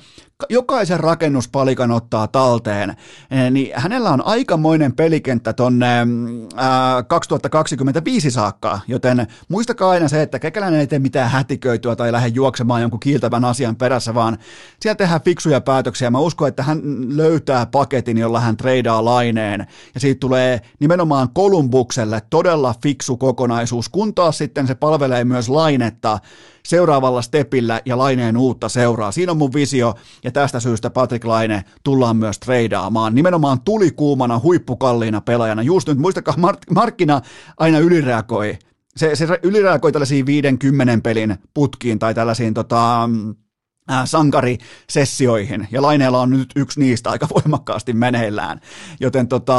Speaker 1: jokaisen rakennuspalikan ottaa talteen, eh, niin hänellä on aikamoinen pelikenttä tonne 2025 saakka, joten muistakaa aina se, että kekäläinen ei tee mitään hätiköityä tai lähde juoksemaan jonkun kiiltävän asian perässä, vaan siellä tehdään fiksuja päätöksiä. Mä uskon, että hän löytää paketin, jolla hän treidaa laineen, ja siitä tulee nimenomaan Kolumbukselle todella fiksu kokonaisuus, kun taas sitten se palvelee myös lainetta, seuraavalla stepillä ja Laineen uutta seuraa. Siinä on mun visio ja tästä syystä Patrick Laine tullaan myös treidaamaan. Nimenomaan tuli kuumana huippukalliina pelaajana. Just nyt muistakaa, mark- markkina aina ylireagoi. Se, se ylireagoi tällaisiin 50 pelin putkiin tai tällaisiin tota, äh, sankarisessioihin, ja Laineella on nyt yksi niistä aika voimakkaasti meneillään. Joten tota,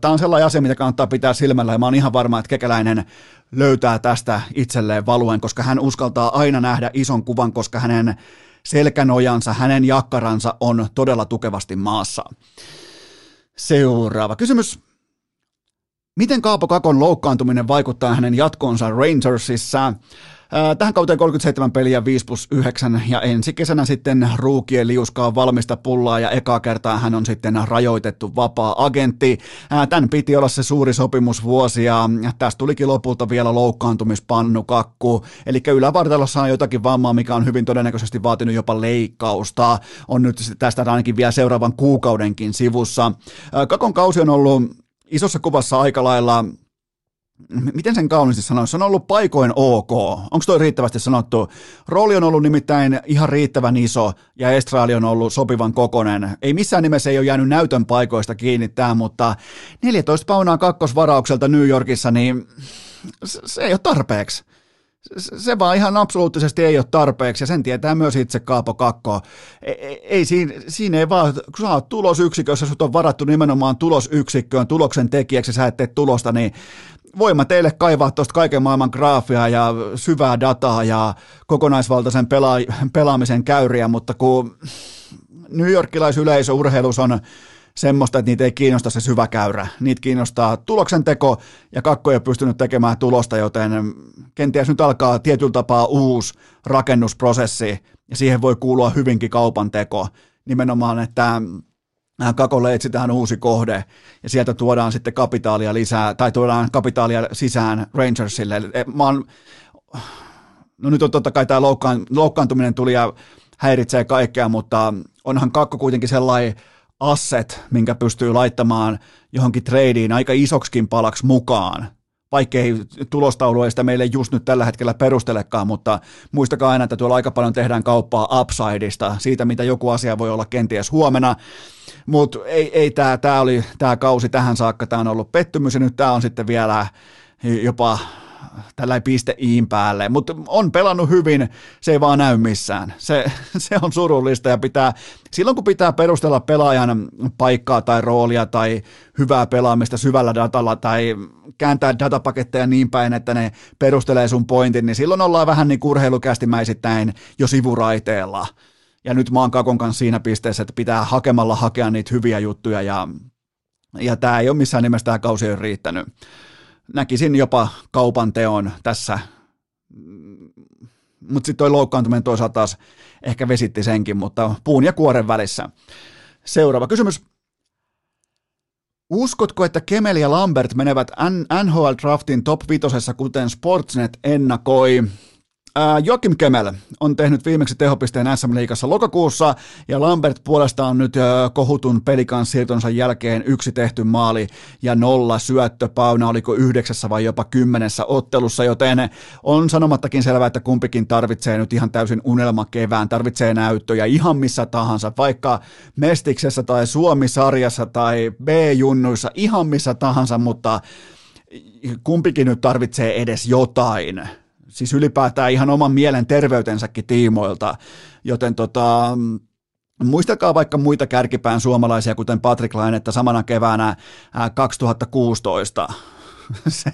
Speaker 1: tämä on sellainen asia, mitä kannattaa pitää silmällä, ja mä oon ihan varma, että Kekäläinen löytää tästä itselleen valuen, koska hän uskaltaa aina nähdä ison kuvan, koska hänen selkänojansa, hänen jakkaransa on todella tukevasti maassa. Seuraava kysymys. Miten Kaapo Kakon loukkaantuminen vaikuttaa hänen jatkoonsa Rangersissa? Tähän kauteen 37 peliä 5 plus 9 ja ensi kesänä sitten ruukien liuskaa valmista pullaa ja eka kertaa hän on sitten rajoitettu vapaa-agentti. Tän piti olla se suuri sopimus vuosia. Tästä tulikin lopulta vielä loukkaantumispannu kakku. Eli ylävartalossa on jotakin vammaa, mikä on hyvin todennäköisesti vaatinut jopa leikkausta. On nyt tästä ainakin vielä seuraavan kuukaudenkin sivussa. Kakon kausi on ollut isossa kuvassa aika lailla miten sen kauniisti sanoisi, se on ollut paikoin ok. Onko toi riittävästi sanottu? Rooli on ollut nimittäin ihan riittävän iso ja estraali on ollut sopivan kokonen. Ei missään nimessä ei ole jäänyt näytön paikoista kiinni tämä, mutta 14 paunaa kakkosvaraukselta New Yorkissa, niin se ei ole tarpeeksi. Se vaan ihan absoluuttisesti ei ole tarpeeksi ja sen tietää myös itse Kaapo Kakko. Ei, ei siinä, siinä ei vaan, kun sä oot tulosyksikössä, sut on varattu nimenomaan tulosyksikköön, tuloksen tekijäksi, sä et tee tulosta, niin voima teille kaivaa tuosta kaiken maailman graafia ja syvää dataa ja kokonaisvaltaisen pela- pelaamisen käyriä, mutta kun New Yorkilaisyleisö urheilus on semmoista, että niitä ei kiinnosta se syvä käyrä. Niitä kiinnostaa tuloksen teko ja kakko ei ole pystynyt tekemään tulosta, joten kenties nyt alkaa tietyllä tapaa uusi rakennusprosessi ja siihen voi kuulua hyvinkin kaupan teko. Nimenomaan, että Kakolle etsitään uusi kohde ja sieltä tuodaan sitten kapitaalia lisää, tai tuodaan kapitaalia sisään Rangersille. Mä oon, no nyt on totta kai tämä loukkaan, loukkaantuminen tuli ja häiritsee kaikkea, mutta onhan Kakko kuitenkin sellainen asset, minkä pystyy laittamaan johonkin tradeen aika isoksikin palaksi mukaan vaikkei tulostaulu ei sitä meille just nyt tällä hetkellä perustelekaan, mutta muistakaa aina, että tuolla aika paljon tehdään kauppaa upsideista, siitä mitä joku asia voi olla kenties huomenna, mutta ei, ei tämä tää oli tämä kausi tähän saakka, tämä on ollut pettymys ja nyt tämä on sitten vielä jopa tällä piste iin päälle, mutta on pelannut hyvin, se ei vaan näy missään. Se, se on surullista ja pitää, silloin kun pitää perustella pelaajan paikkaa tai roolia tai hyvää pelaamista syvällä datalla tai kääntää datapaketteja niin päin, että ne perustelee sun pointin, niin silloin ollaan vähän niin urheilukästimäisittäin jo sivuraiteella. Ja nyt mä oon Kakon kanssa siinä pisteessä, että pitää hakemalla hakea niitä hyviä juttuja ja, ja tämä ei ole missään nimessä tämä kausi on riittänyt näkisin jopa kaupan teon tässä, mutta sitten toi loukkaantuminen toisaalta taas ehkä vesitti senkin, mutta puun ja kuoren välissä. Seuraava kysymys. Uskotko, että Kemel ja Lambert menevät NHL-draftin top 5, kuten Sportsnet ennakoi? Joakim Kemel on tehnyt viimeksi tehopisteen SM-liigassa lokakuussa ja Lambert puolestaan on nyt kohutun siirtonsa jälkeen yksi tehty maali ja nolla syöttöpauna, oliko yhdeksässä vai jopa kymmenessä ottelussa, joten on sanomattakin selvää, että kumpikin tarvitsee nyt ihan täysin unelmakevään, tarvitsee näyttöjä ihan missä tahansa, vaikka Mestiksessä tai Suomi-sarjassa tai B-junnuissa, ihan missä tahansa, mutta kumpikin nyt tarvitsee edes jotain siis ylipäätään ihan oman mielen terveytensäkin tiimoilta, joten tota, Muistakaa vaikka muita kärkipään suomalaisia, kuten Patrick Lainetta samana keväänä 2016. Se,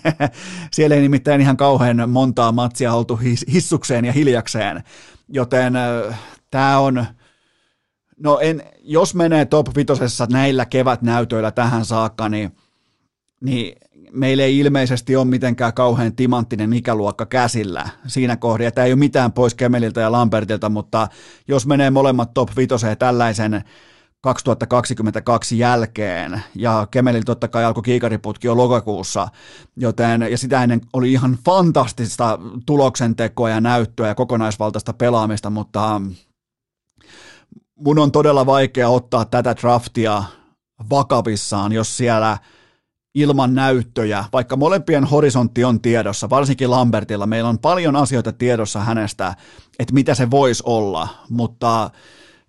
Speaker 1: siellä ei nimittäin ihan kauhean montaa matsia oltu hissukseen ja hiljakseen, joten tämä on, no en, jos menee top vitosessa näillä kevätnäytöillä tähän saakka, niin, niin meillä ei ilmeisesti ole mitenkään kauhean timanttinen ikäluokka käsillä siinä kohdassa. Tämä ei ole mitään pois Kemeliltä ja Lambertilta, mutta jos menee molemmat top 5 tällaisen 2022 jälkeen, ja Kemelillä totta kai alkoi kiikariputki jo lokakuussa, joten, ja sitä ennen oli ihan fantastista tuloksentekoa ja näyttöä ja kokonaisvaltaista pelaamista, mutta mun on todella vaikea ottaa tätä draftia vakavissaan, jos siellä – ilman näyttöjä, vaikka molempien horisontti on tiedossa, varsinkin Lambertilla, meillä on paljon asioita tiedossa hänestä, että mitä se voisi olla, mutta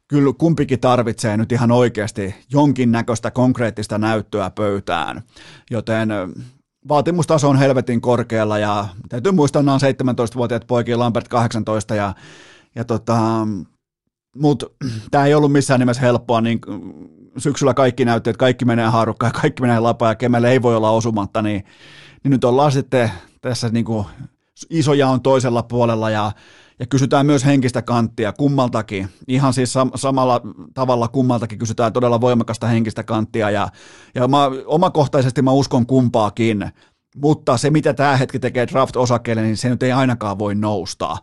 Speaker 1: kyllä kumpikin tarvitsee nyt ihan oikeasti jonkinnäköistä konkreettista näyttöä pöytään, joten vaatimustaso on helvetin korkealla ja täytyy muistaa, että nämä on 17-vuotiaat poikia, Lambert 18 ja, ja tota, mutta tämä ei ollut missään nimessä helppoa, niin syksyllä kaikki näytti, että kaikki menee haarukkaan ja kaikki menee lapaan ja Kemelle ei voi olla osumatta, niin, niin nyt ollaan sitten tässä niin kuin isoja on toisella puolella ja, ja kysytään myös henkistä kanttia kummaltakin. Ihan siis sam- samalla tavalla kummaltakin kysytään todella voimakasta henkistä kanttia ja, ja mä, omakohtaisesti mä uskon kumpaakin, mutta se mitä tämä hetki tekee draft-osakkeelle, niin se nyt ei ainakaan voi nousta.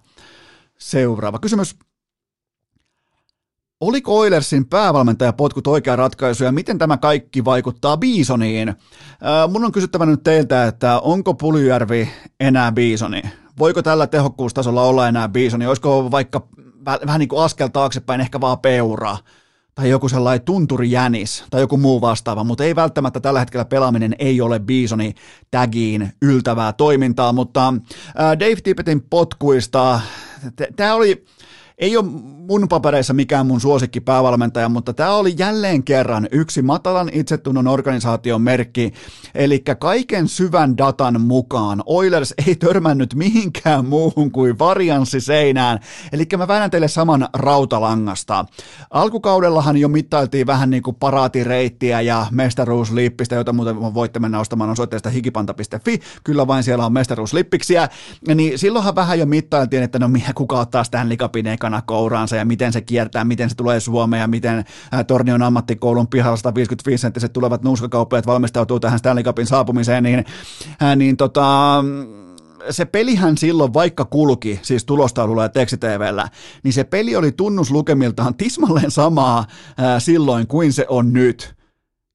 Speaker 1: Seuraava kysymys. Oliko Oilersin päävalmentajapotkut oikea ratkaisu ja miten tämä kaikki vaikuttaa Bisoniin? Äh, mun on kysyttävä nyt teiltä, että onko Puljärvi enää Bisoni? Voiko tällä tehokkuustasolla olla enää Bisoni? Olisiko vaikka vähän niin kuin askel taaksepäin ehkä vaan peura? tai joku sellainen tunturijänis tai joku muu vastaava, mutta ei välttämättä tällä hetkellä pelaaminen ei ole Bisoni tagiin yltävää toimintaa, mutta äh, Dave Tippetin potkuista, tämä oli, ei ole mun papereissa mikään mun suosikki päävalmentaja, mutta tämä oli jälleen kerran yksi matalan itsetunnon organisaation merkki, eli kaiken syvän datan mukaan Oilers ei törmännyt mihinkään muuhun kuin varianssiseinään, eli mä väännän teille saman rautalangasta. Alkukaudellahan jo mittailtiin vähän niin kuin paraatireittiä ja mestaruuslippistä, jota muuten voitte mennä ostamaan osoitteesta hikipanta.fi, kyllä vain siellä on mestaruuslippiksiä, niin silloinhan vähän jo mittailtiin, että no kuka ottaa Stanley ekana kouraansa ja miten se kiertää, miten se tulee Suomeen ja miten Tornion ammattikoulun pihalla 155 senttiset tulevat nuuskakauppiaat valmistautuu tähän Stanley Cupin saapumiseen, niin, niin tota, se pelihän silloin, vaikka kulki, siis tulostaululla ja tekstitvllä, niin se peli oli tunnuslukemiltaan tismalleen samaa ää, silloin kuin se on nyt.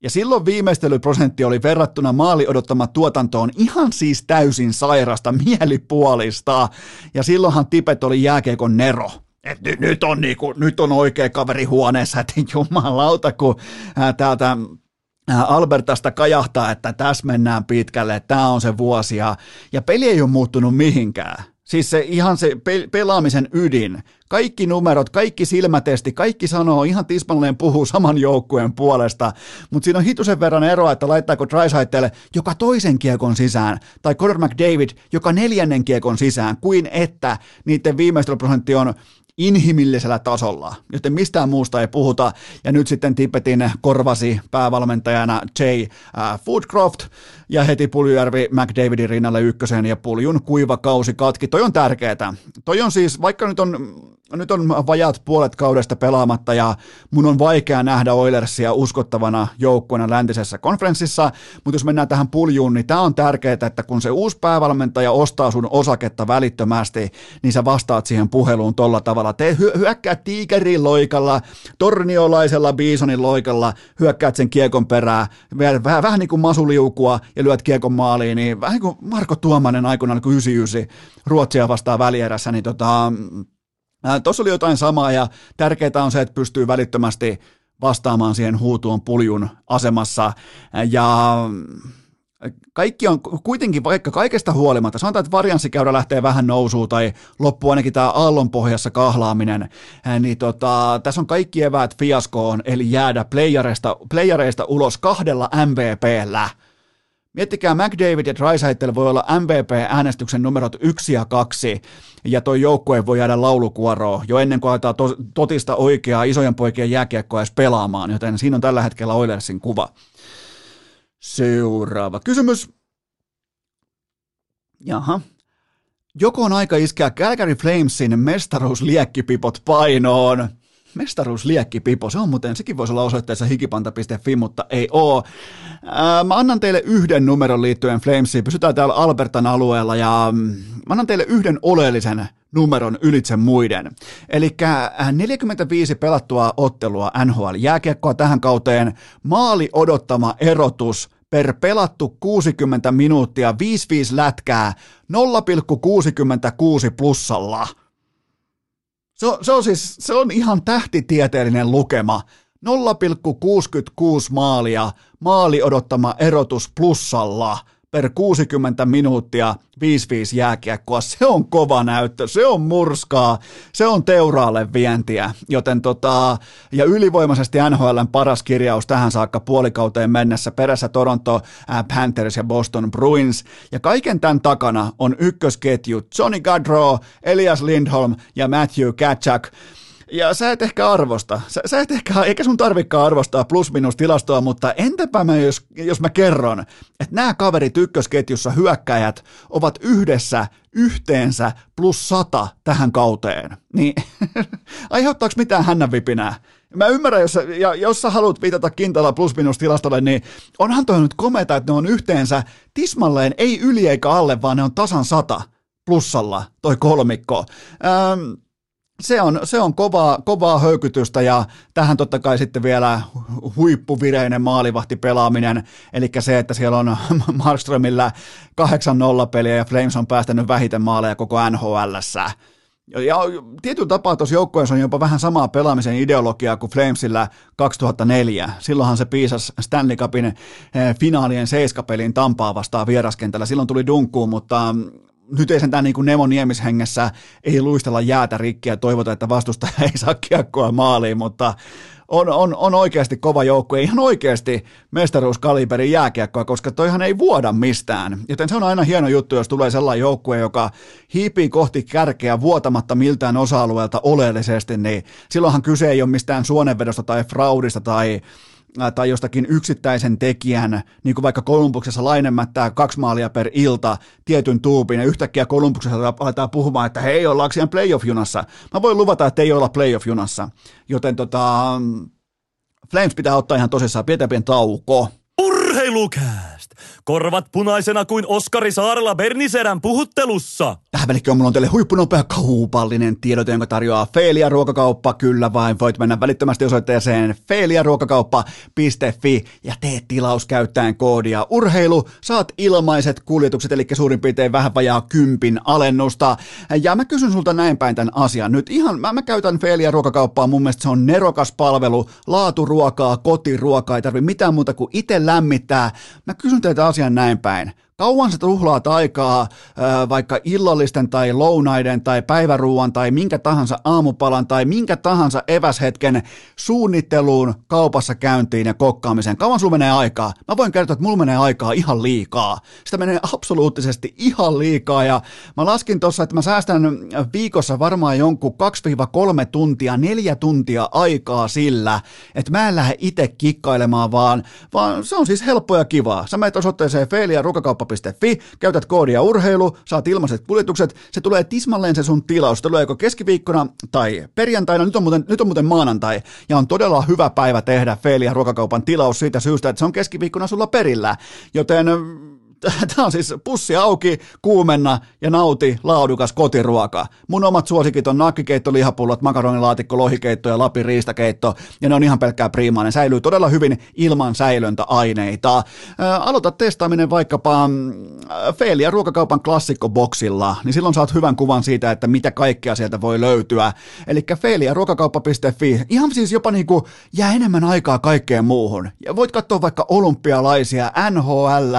Speaker 1: Ja silloin viimeistelyprosentti oli verrattuna maali odottama tuotantoon ihan siis täysin sairasta mielipuolista. Ja silloinhan tipet oli jääkeikon nero että nyt, nyt, on niinku, nyt on oikea kaveri huoneessa, että jumalauta, kun ää, täältä Albertasta kajahtaa, että tässä mennään pitkälle, tämä on se vuosi ja, ja peli ei ole muuttunut mihinkään. Siis se ihan se pe- pelaamisen ydin, kaikki numerot, kaikki silmätesti, kaikki sanoo ihan tismalleen puhuu saman joukkueen puolesta, mutta siinä on hitusen verran eroa, että laittaako Drysaitelle joka toisen kiekon sisään, tai Conor McDavid joka neljännen kiekon sisään, kuin että niiden viimeistelyprosentti on inhimillisellä tasolla, joten mistään muusta ei puhuta. Ja nyt sitten Tippetin korvasi päävalmentajana Jay äh, Foodcroft ja heti Puljujärvi McDavidin rinnalle ykkösen ja Puljun kuiva kausi katki. Toi on tärkeää. Toi on siis, vaikka nyt on nyt on vajat puolet kaudesta pelaamatta ja mun on vaikea nähdä Oilersia uskottavana joukkueena läntisessä konferenssissa, mutta jos mennään tähän puljuun, niin tämä on tärkeää, että kun se uusi päävalmentaja ostaa sun osaketta välittömästi, niin sä vastaat siihen puheluun tolla tavalla. Te hy- hyökkäät tiikerin loikalla, torniolaisella biisonin loikalla, hyökkäät sen kiekon perää, vähän, vähän, vähän niin kuin masuliukua ja lyöt kiekon maaliin, niin vähän kuin Marko Tuomanen aikoinaan, kun 99 Ruotsia vastaa välierässä, niin tota, Tuossa oli jotain samaa ja tärkeää on se, että pystyy välittömästi vastaamaan siihen huutuon puljun asemassa ja kaikki on kuitenkin, vaikka kaikesta huolimatta, sanotaan, että varianssikäyrä lähtee vähän nousuun tai loppuu ainakin tämä aallon pohjassa kahlaaminen, niin tota, tässä on kaikki eväät fiaskoon, eli jäädä playareista, playareista ulos kahdella MVPllä. Miettikää, McDavid ja Drysaitel voi olla MVP-äänestyksen numerot yksi ja kaksi, ja toi joukkue voi jäädä laulukuoroon jo ennen kuin aletaan to- totista oikeaa isojen poikien jääkiekkoa edes pelaamaan, joten siinä on tällä hetkellä Oilersin kuva. Seuraava kysymys. Jaha. Joko on aika iskeä Calgary Flamesin mestaruusliekkipipot painoon? Mestaruusliekkipipo, se on muuten, sekin voisi olla osoitteessa hikipanta.fi, mutta ei oo. Mä annan teille yhden numeron liittyen Flamesiin, pysytään täällä Albertan alueella ja mm, mä annan teille yhden oleellisen numeron ylitse muiden. Eli 45 pelattua ottelua NHL-jääkiekkoa tähän kauteen, maali odottama erotus per pelattu 60 minuuttia, 5-5 lätkää, 0,66 plussalla. Se on, se on siis, se on ihan tähtitieteellinen lukema. 0,66 maalia, maali odottama erotus plussalla – per 60 minuuttia 5-5 jääkiekkoa. Se on kova näyttö, se on murskaa, se on teuraalle vientiä, joten tota, ja ylivoimaisesti NHLn paras kirjaus tähän saakka puolikauteen mennessä, perässä Toronto äh, Panthers ja Boston Bruins, ja kaiken tämän takana on ykkösketju Johnny Gaudreau, Elias Lindholm ja Matthew Katchak, ja sä et ehkä arvosta, sä, sä et ehkä, eikä sun tarvikaan arvostaa plus-minus tilastoa, mutta entäpä mä, jos, jos mä kerron, että nämä kaverit ykkösketjussa hyökkäjät ovat yhdessä yhteensä plus sata tähän kauteen, niin aiheuttaako mitään hännänvipinää? Mä ymmärrän, jos, sä, ja, jos sä haluat viitata Kintala plus tilastolle, niin onhan toi nyt kometa, että ne on yhteensä tismalleen ei yli eikä alle, vaan ne on tasan sata plussalla, toi kolmikko. Ähm, se on, se on kovaa, kovaa höykytystä ja tähän totta kai sitten vielä huippuvireinen maalivahti pelaaminen, eli se, että siellä on Markströmillä 8-0 peliä ja Flames on päästänyt vähiten maaleja koko NHLssä. Ja tietyllä tapaa tuossa joukkueessa on jopa vähän samaa pelaamisen ideologiaa kuin Flamesillä 2004. Silloinhan se piisasi Stanley Cupin eh, finaalien seiskapelin Tampaa vastaan vieraskentällä. Silloin tuli dunkkuun, mutta nyt ei sentään niin kuin Nemo Niemishengessä ei luistella jäätä rikkiä ja toivota, että vastustaja ei saa kiekkoa maaliin, mutta on, on, on oikeasti kova joukkue, ihan oikeasti mestaruuskaliberin jääkiekkoa, koska toihan ei vuoda mistään. Joten se on aina hieno juttu, jos tulee sellainen joukkue, joka hiipii kohti kärkeä vuotamatta miltään osa-alueelta oleellisesti, niin silloinhan kyse ei ole mistään suonenvedosta tai fraudista tai tai jostakin yksittäisen tekijän, niin kuin vaikka Kolumbuksessa lainemättää kaksi maalia per ilta tietyn tuupin, ja yhtäkkiä Kolumbuksessa aletaan puhumaan, että hei, ollaanko siellä playoff-junassa. Mä voin luvata, että ei olla playoff-junassa, joten tota, Flames pitää ottaa ihan tosissaan, pidetään tauko.
Speaker 2: Urheilukääst! Korvat punaisena kuin Oskari Saarella Bernisedän puhuttelussa.
Speaker 1: Tähän välikköön mulla on teille huippunopea kaupallinen tiedote, jonka tarjoaa Feelia ruokakauppa. Kyllä vain, voit mennä välittömästi osoitteeseen feeliaruokakauppa.fi ja tee tilaus käyttäen koodia urheilu. Saat ilmaiset kuljetukset, eli suurin piirtein vähän vajaa kympin alennusta. Ja mä kysyn sulta näin päin tämän asian. Nyt ihan, mä, mä käytän Feelia ruokakauppaa, mun mielestä se on nerokas palvelu, laaturuokaa, kotiruokaa, ei tarvi mitään muuta kuin itse lämmittää. Mä kysyn teiltä asian näin päin. Kauan sä tuhlaat aikaa vaikka illallisten tai lounaiden tai päiväruuan tai minkä tahansa aamupalan tai minkä tahansa eväshetken suunnitteluun, kaupassa käyntiin ja kokkaamiseen? Kauan sulla menee aikaa? Mä voin kertoa, että mulla menee aikaa ihan liikaa. Sitä menee absoluuttisesti ihan liikaa ja mä laskin tuossa, että mä säästän viikossa varmaan jonkun 2-3 tuntia, neljä tuntia aikaa sillä, että mä en lähde itse kikkailemaan, vaan, vaan se on siis helppoa ja kivaa. Sä menet osoitteeseen Feili ja urheilu.fi, käytät koodia urheilu, saat ilmaiset kuljetukset, se tulee tismalleen se sun tilaus, tulee joko keskiviikkona tai perjantaina, nyt on muuten, nyt on muuten maanantai, ja on todella hyvä päivä tehdä Feelia ruokakaupan tilaus siitä syystä, että se on keskiviikkona sulla perillä, joten Tämä on siis pussi auki, kuumenna ja nauti laadukas kotiruoka. Mun omat suosikit on nakkikeitto, lihapullot, makaronilaatikko, lohikeitto ja Lapin riistakeitto, ja ne on ihan pelkkää priimaa. Ne säilyy todella hyvin ilman säilöntäaineita. Ää, aloita testaaminen vaikkapa Feelia ruokakaupan klassikkoboksilla, niin silloin saat hyvän kuvan siitä, että mitä kaikkea sieltä voi löytyä. Eli feeliaruokakauppa.fi, ihan siis jopa niinku jää enemmän aikaa kaikkeen muuhun. Ja voit katsoa vaikka olympialaisia, NHL,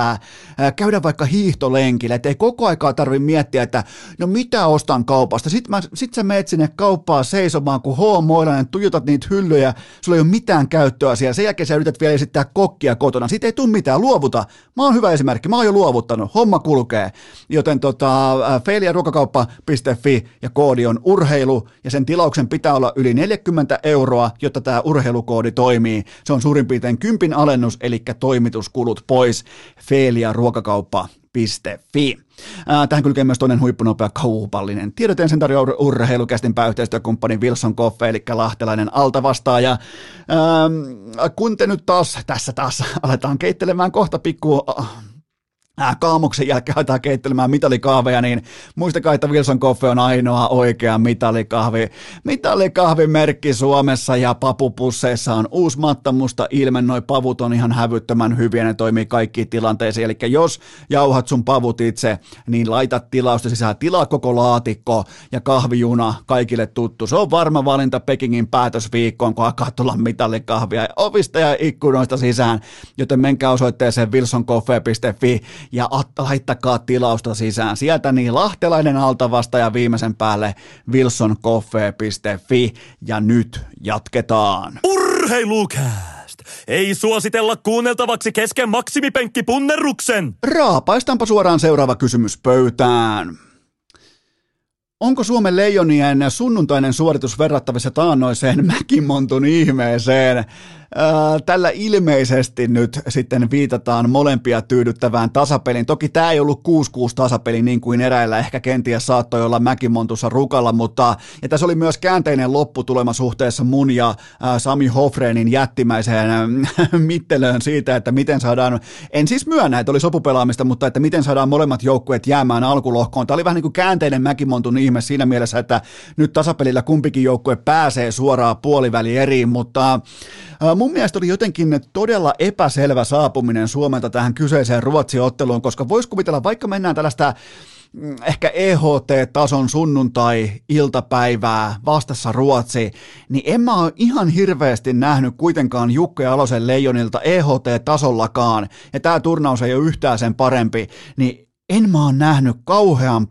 Speaker 1: käydä vaikka hiihtolenkillä, ettei koko aikaa tarvi miettiä, että no mitä ostan kaupasta. Sitten, mä, sit sä meet sinne kauppaan seisomaan, kun H-moilainen, tuijotat niitä hyllyjä, sulla ei ole mitään käyttöä siellä. Sen jälkeen sä yrität vielä esittää kokkia kotona. Siitä ei tule mitään, luovuta. Mä oon hyvä esimerkki, mä oon jo luovuttanut, homma kulkee. Joten tota, failiaruokakauppa.fi ja koodi on urheilu ja sen tilauksen pitää olla yli 40 euroa, jotta tämä urheilukoodi toimii. Se on suurin piirtein kympin alennus, eli toimituskulut pois. Feelia ruokakauppa.fi. Tähän kylkee myös toinen huippunopea kaupallinen tiedoteen sen tarjoaa urheilukästin pääyhteistyökumppani Wilson Koffe, eli lahtelainen altavastaaja. Ähm, kun te nyt taas, tässä taas aletaan keittelemään kohta pikku kaamuksen jälkeen aletaan keittelemään mitalikahveja, niin muistakaa, että Wilson Coffee on ainoa oikea mitalikahvi. Mitalikahvimerkki Suomessa ja papupusseissa on uusi mattamusta ilmen, noi pavut on ihan hävyttömän hyviä, ne toimii kaikki tilanteisiin, eli jos jauhat sun pavut itse, niin laita tilausta sisään, tilaa koko laatikko ja kahvijuna kaikille tuttu. Se on varma valinta Pekingin päätösviikkoon, kun alkaa tulla mitalikahvia ovista ja ikkunoista sisään, joten menkää osoitteeseen wilsoncoffee.fi ja laittakaa tilausta sisään. Sieltä niin lahtelainen altavasta ja viimeisen päälle wilsoncoffee.fi ja nyt jatketaan.
Speaker 2: Urheilukääst! Ei suositella kuunneltavaksi kesken maksimipenkki punnerruksen.
Speaker 1: Raapaistaanpa suoraan seuraava kysymys pöytään. Onko Suomen leijonien sunnuntainen suoritus verrattavissa taannoiseen Mäkimontun ihmeeseen? Tällä ilmeisesti nyt sitten viitataan molempia tyydyttävään tasapeliin. Toki tämä ei ollut 6-6 tasapeli niin kuin eräillä ehkä kenties saattoi olla Mäkimontussa rukalla, mutta ja tässä oli myös käänteinen lopputulema suhteessa mun ja Sami Hofreenin jättimäiseen mittelöön siitä, että miten saadaan, en siis myönnä, että oli sopupelaamista, mutta että miten saadaan molemmat joukkueet jäämään alkulohkoon. Tämä oli vähän niin kuin käänteinen Mäkimontun ihme siinä mielessä, että nyt tasapelillä kumpikin joukkue pääsee suoraan puoliväli eriin, mutta mun mielestä oli jotenkin todella epäselvä saapuminen Suomelta tähän kyseiseen Ruotsi-otteluun, koska voisi kuvitella, vaikka mennään tällaista mm, ehkä EHT-tason sunnuntai-iltapäivää vastassa Ruotsi, niin en mä ole ihan hirveästi nähnyt kuitenkaan Jukka Alosen leijonilta EHT-tasollakaan, ja tämä turnaus ei ole yhtään sen parempi, niin en mä ole nähnyt kauhean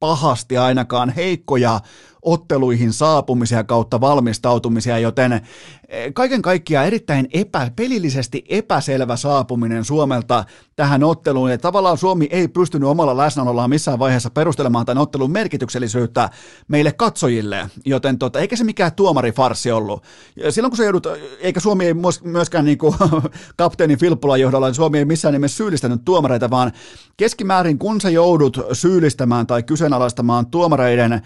Speaker 1: pahasti ainakaan heikkoja otteluihin saapumisia kautta valmistautumisia, joten eh, kaiken kaikkiaan erittäin epä, pelillisesti epäselvä saapuminen Suomelta tähän otteluun. Ja tavallaan Suomi ei pystynyt omalla läsnäolollaan missään vaiheessa perustelemaan tämän ottelun merkityksellisyyttä meille katsojille, joten tota, eikä se mikään tuomarifarsi ollut. Silloin kun se joudut, eikä Suomi ei myöskään niin kuin kapteeni Filppulan johdolla, niin Suomi ei missään nimessä syyllistänyt tuomareita, vaan keskimäärin kun sä joudut syyllistämään tai kyseenalaistamaan tuomareiden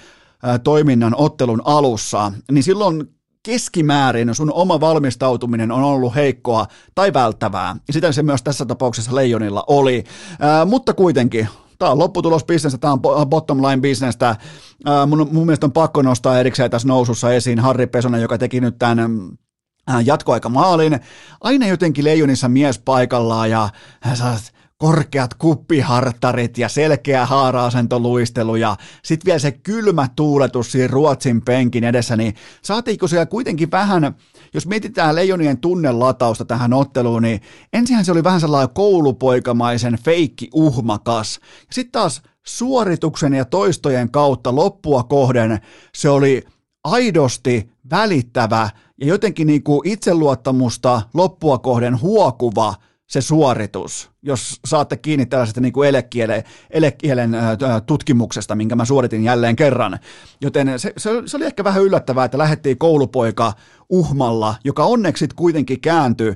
Speaker 1: toiminnan ottelun alussa, niin silloin keskimäärin sun oma valmistautuminen on ollut heikkoa tai välttävää. Sitä se myös tässä tapauksessa Leijonilla oli. Ää, mutta kuitenkin, tämä on lopputulos-bisnestä, tämä on bottom line bisnestä. Mun, mun mielestä on pakko nostaa erikseen tässä nousussa esiin Harri Pesonen, joka teki nyt tämän jatkoaikamaalin. Aina jotenkin Leijonissa mies paikallaan ja sä korkeat kuppiharttarit ja selkeä haara-asentoluistelu ja sitten vielä se kylmä tuuletus siinä Ruotsin penkin edessä, niin saatiinko siellä kuitenkin vähän, jos mietitään Leijonien tunnelatausta tähän otteluun, niin ensinhän se oli vähän sellainen koulupoikamaisen feikki uhmakas. Ja sitten taas suorituksen ja toistojen kautta loppua kohden se oli aidosti välittävä ja jotenkin niin kuin itseluottamusta loppua kohden huokuva – se suoritus, jos saatte kiinni tällaisesta niin kuin elekielen, elekielen tutkimuksesta, minkä mä suoritin jälleen kerran. Joten se, se, se oli ehkä vähän yllättävää, että lähdettiin koulupoika uhmalla, joka onneksi kuitenkin kääntyi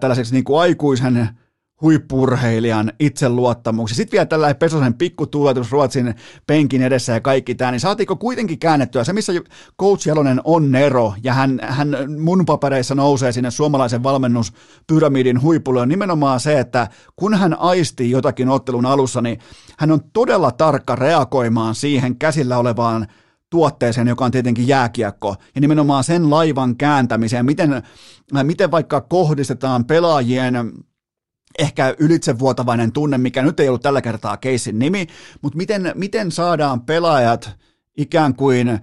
Speaker 1: tällaiseksi niin kuin aikuisen huippurheilijan itseluottamuksi. Sitten vielä tällainen Pesosen pikkutuuletus Ruotsin penkin edessä ja kaikki tämä, niin saatiinko kuitenkin käännettyä se, missä coach Jalonen on Nero ja hän, hän mun papereissa nousee sinne suomalaisen valmennuspyramidin huipulle on nimenomaan se, että kun hän aisti jotakin ottelun alussa, niin hän on todella tarkka reagoimaan siihen käsillä olevaan tuotteeseen, joka on tietenkin jääkiekko, ja nimenomaan sen laivan kääntämiseen, miten, miten vaikka kohdistetaan pelaajien ehkä ylitsevuotavainen tunne, mikä nyt ei ollut tällä kertaa keissin nimi, mutta miten, miten saadaan pelaajat ikään kuin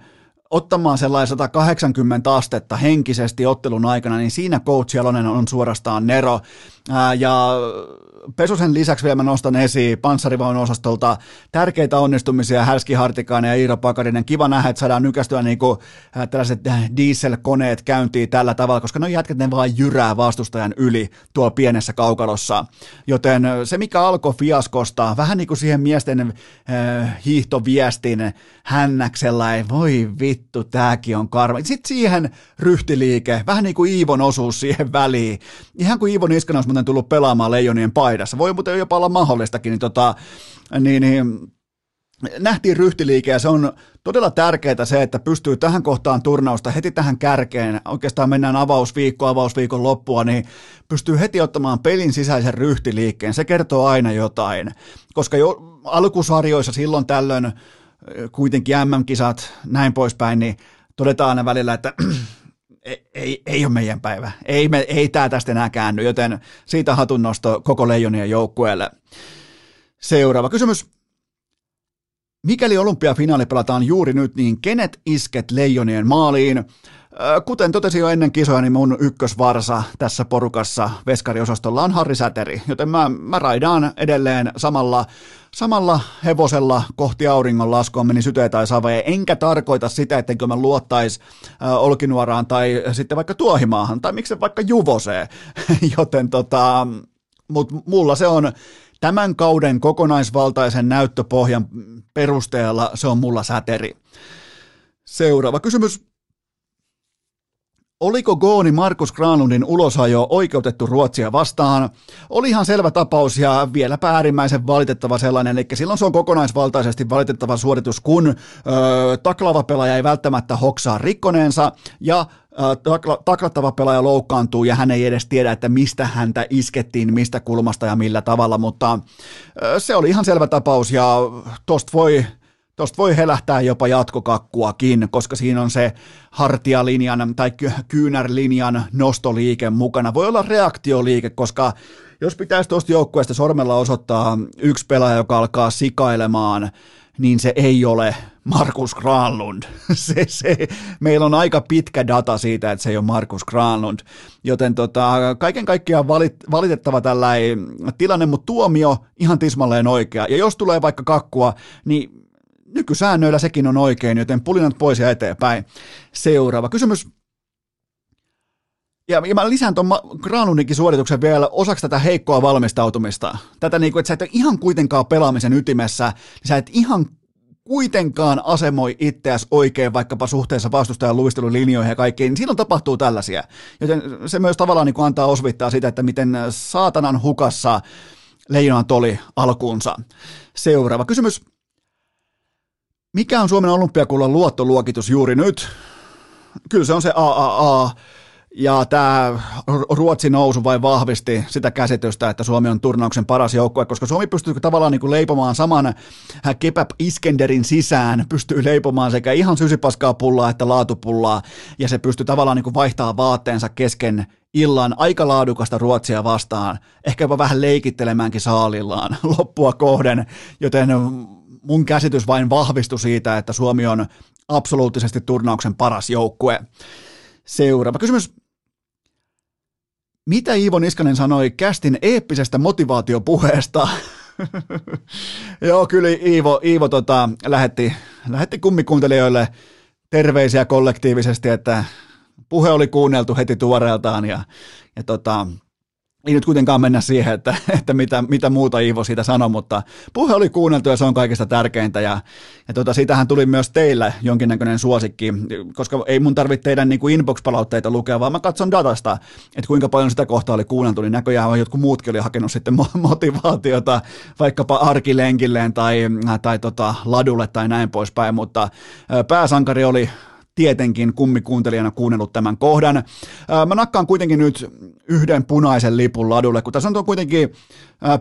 Speaker 1: ottamaan sellainen 180 astetta henkisesti ottelun aikana, niin siinä coach Jalonen on suorastaan Nero. Ää, ja Pesosen lisäksi vielä mä nostan esiin panssarivaunun osastolta tärkeitä onnistumisia Härski Hartikainen ja Iiro Pakarinen. Kiva nähdä, että saadaan nykästyä niin kuin, äh, tällaiset dieselkoneet käyntiin tällä tavalla, koska ne jätkät ne vaan jyrää vastustajan yli tuolla pienessä kaukalossa. Joten se, mikä alkoi fiaskosta, vähän niin kuin siihen miesten äh, hiihtoviestin hännäksellä, ei voi vittu, tääkin on karma. Sitten siihen ryhtiliike, vähän niin kuin Iivon osuus siihen väliin. Ihan kuin Iivon Iskanen olisi muuten tullut pelaamaan Leijonien paidassa. Voi muuten jopa olla mahdollistakin, niin, tota, niin, niin nähtiin ryhtiliike ja se on todella tärkeää se, että pystyy tähän kohtaan turnausta heti tähän kärkeen, oikeastaan mennään avausviikko, avausviikon loppua, niin pystyy heti ottamaan pelin sisäisen ryhtiliikkeen. Se kertoo aina jotain, koska jo alkusarjoissa silloin tällöin kuitenkin MM-kisat, näin poispäin, niin todetaan aina välillä, että ei, ei, ole meidän päivä. Ei, me, ei tämä tästä enää käänny, joten siitä hatunnosto koko Leijonien joukkueelle. Seuraava kysymys. Mikäli olympiafinaali pelataan juuri nyt, niin kenet isket Leijonien maaliin? Kuten totesin jo ennen kisoja, niin mun ykkösvarsa tässä porukassa veskariosastolla on Harri Säteri, joten mä, mä raidaan edelleen samalla, samalla hevosella kohti auringon laskua meni syteen tai save, enkä tarkoita sitä, ettenkö mä luottais äh, Olkinuoraan tai sitten vaikka Tuohimaahan tai miksi vaikka Juvoseen, joten tota, mut mulla se on tämän kauden kokonaisvaltaisen näyttöpohjan perusteella se on mulla säteri. Seuraava kysymys. Oliko Gooni Markus Granlundin ulosajo oikeutettu Ruotsia vastaan? Oli ihan selvä tapaus ja vielä äärimmäisen valitettava sellainen, eli silloin se on kokonaisvaltaisesti valitettava suoritus, kun öö, taklaava pelaaja ei välttämättä hoksaa rikkoneensa ja takla, taklattava pelaaja loukkaantuu ja hän ei edes tiedä, että mistä häntä iskettiin, mistä kulmasta ja millä tavalla, mutta se oli ihan selvä tapaus ja tosta voi Tuosta voi helähtää jopa jatkokakkuakin, koska siinä on se hartialinjan tai kyynärlinjan nostoliike mukana. Voi olla reaktioliike, koska jos pitäisi tuosta joukkueesta sormella osoittaa yksi pelaaja, joka alkaa sikailemaan, niin se ei ole Markus Granlund. Se, se, meillä on aika pitkä data siitä, että se ei ole Markus Granlund. Joten tota, kaiken kaikkiaan valit, valitettava tällainen tilanne, mutta tuomio ihan tismalleen oikea. Ja jos tulee vaikka kakkua, niin nykysäännöillä sekin on oikein, joten pulinat pois ja eteenpäin. Seuraava kysymys. Ja, ja mä lisään tuon Granlundinkin suorituksen vielä osaksi tätä heikkoa valmistautumista. Tätä niin kuin, että sä et ole ihan kuitenkaan pelaamisen ytimessä, niin sä et ihan kuitenkaan asemoi itseäsi oikein vaikkapa suhteessa vastustajan luistelulinjoihin ja kaikkiin, niin silloin tapahtuu tällaisia. Joten se myös tavallaan niin kuin antaa osvittaa sitä, että miten saatanan hukassa leijonat oli alkuunsa. Seuraava kysymys. Mikä on Suomen olympiakullan luottoluokitus juuri nyt? Kyllä se on se AAA, ja tämä Ruotsin nousu vai vahvisti sitä käsitystä, että Suomi on turnauksen paras joukkue, koska Suomi pystyy tavallaan niin kuin leipomaan saman äh, kebab Iskenderin sisään, pystyy leipomaan sekä ihan sysipaskaa pullaa että laatupullaa, ja se pystyy tavallaan niin kuin vaihtaa vaatteensa kesken illan aika laadukasta Ruotsia vastaan, ehkä jopa vähän leikittelemäänkin saalillaan loppua kohden, joten mun käsitys vain vahvistui siitä, että Suomi on absoluuttisesti turnauksen paras joukkue. Seuraava kysymys. Mitä Iivo Niskanen sanoi kästin eeppisestä motivaatiopuheesta? Joo, kyllä Iivo, Iivo tota, lähetti, lähetti kummikuuntelijoille terveisiä kollektiivisesti, että puhe oli kuunneltu heti tuoreeltaan ja, ja tota, ei nyt kuitenkaan mennä siihen, että, että mitä, mitä muuta Iivo siitä sanoi, mutta puhe oli kuunneltu ja se on kaikista tärkeintä. Ja, ja tota, siitähän tuli myös teillä jonkinnäköinen suosikki, koska ei mun tarvitse teidän niin kuin inbox-palautteita lukea, vaan mä katson datasta, että kuinka paljon sitä kohtaa oli kuunneltu, niin näköjään jotkut muutkin oli hakenut sitten motivaatiota vaikkapa arkilenkilleen tai, tai tota, ladulle tai näin poispäin, mutta pääsankari oli tietenkin kummikuuntelijana kuunnellut tämän kohdan. Mä nakkaan kuitenkin nyt yhden punaisen lipun ladulle, kun tässä on kuitenkin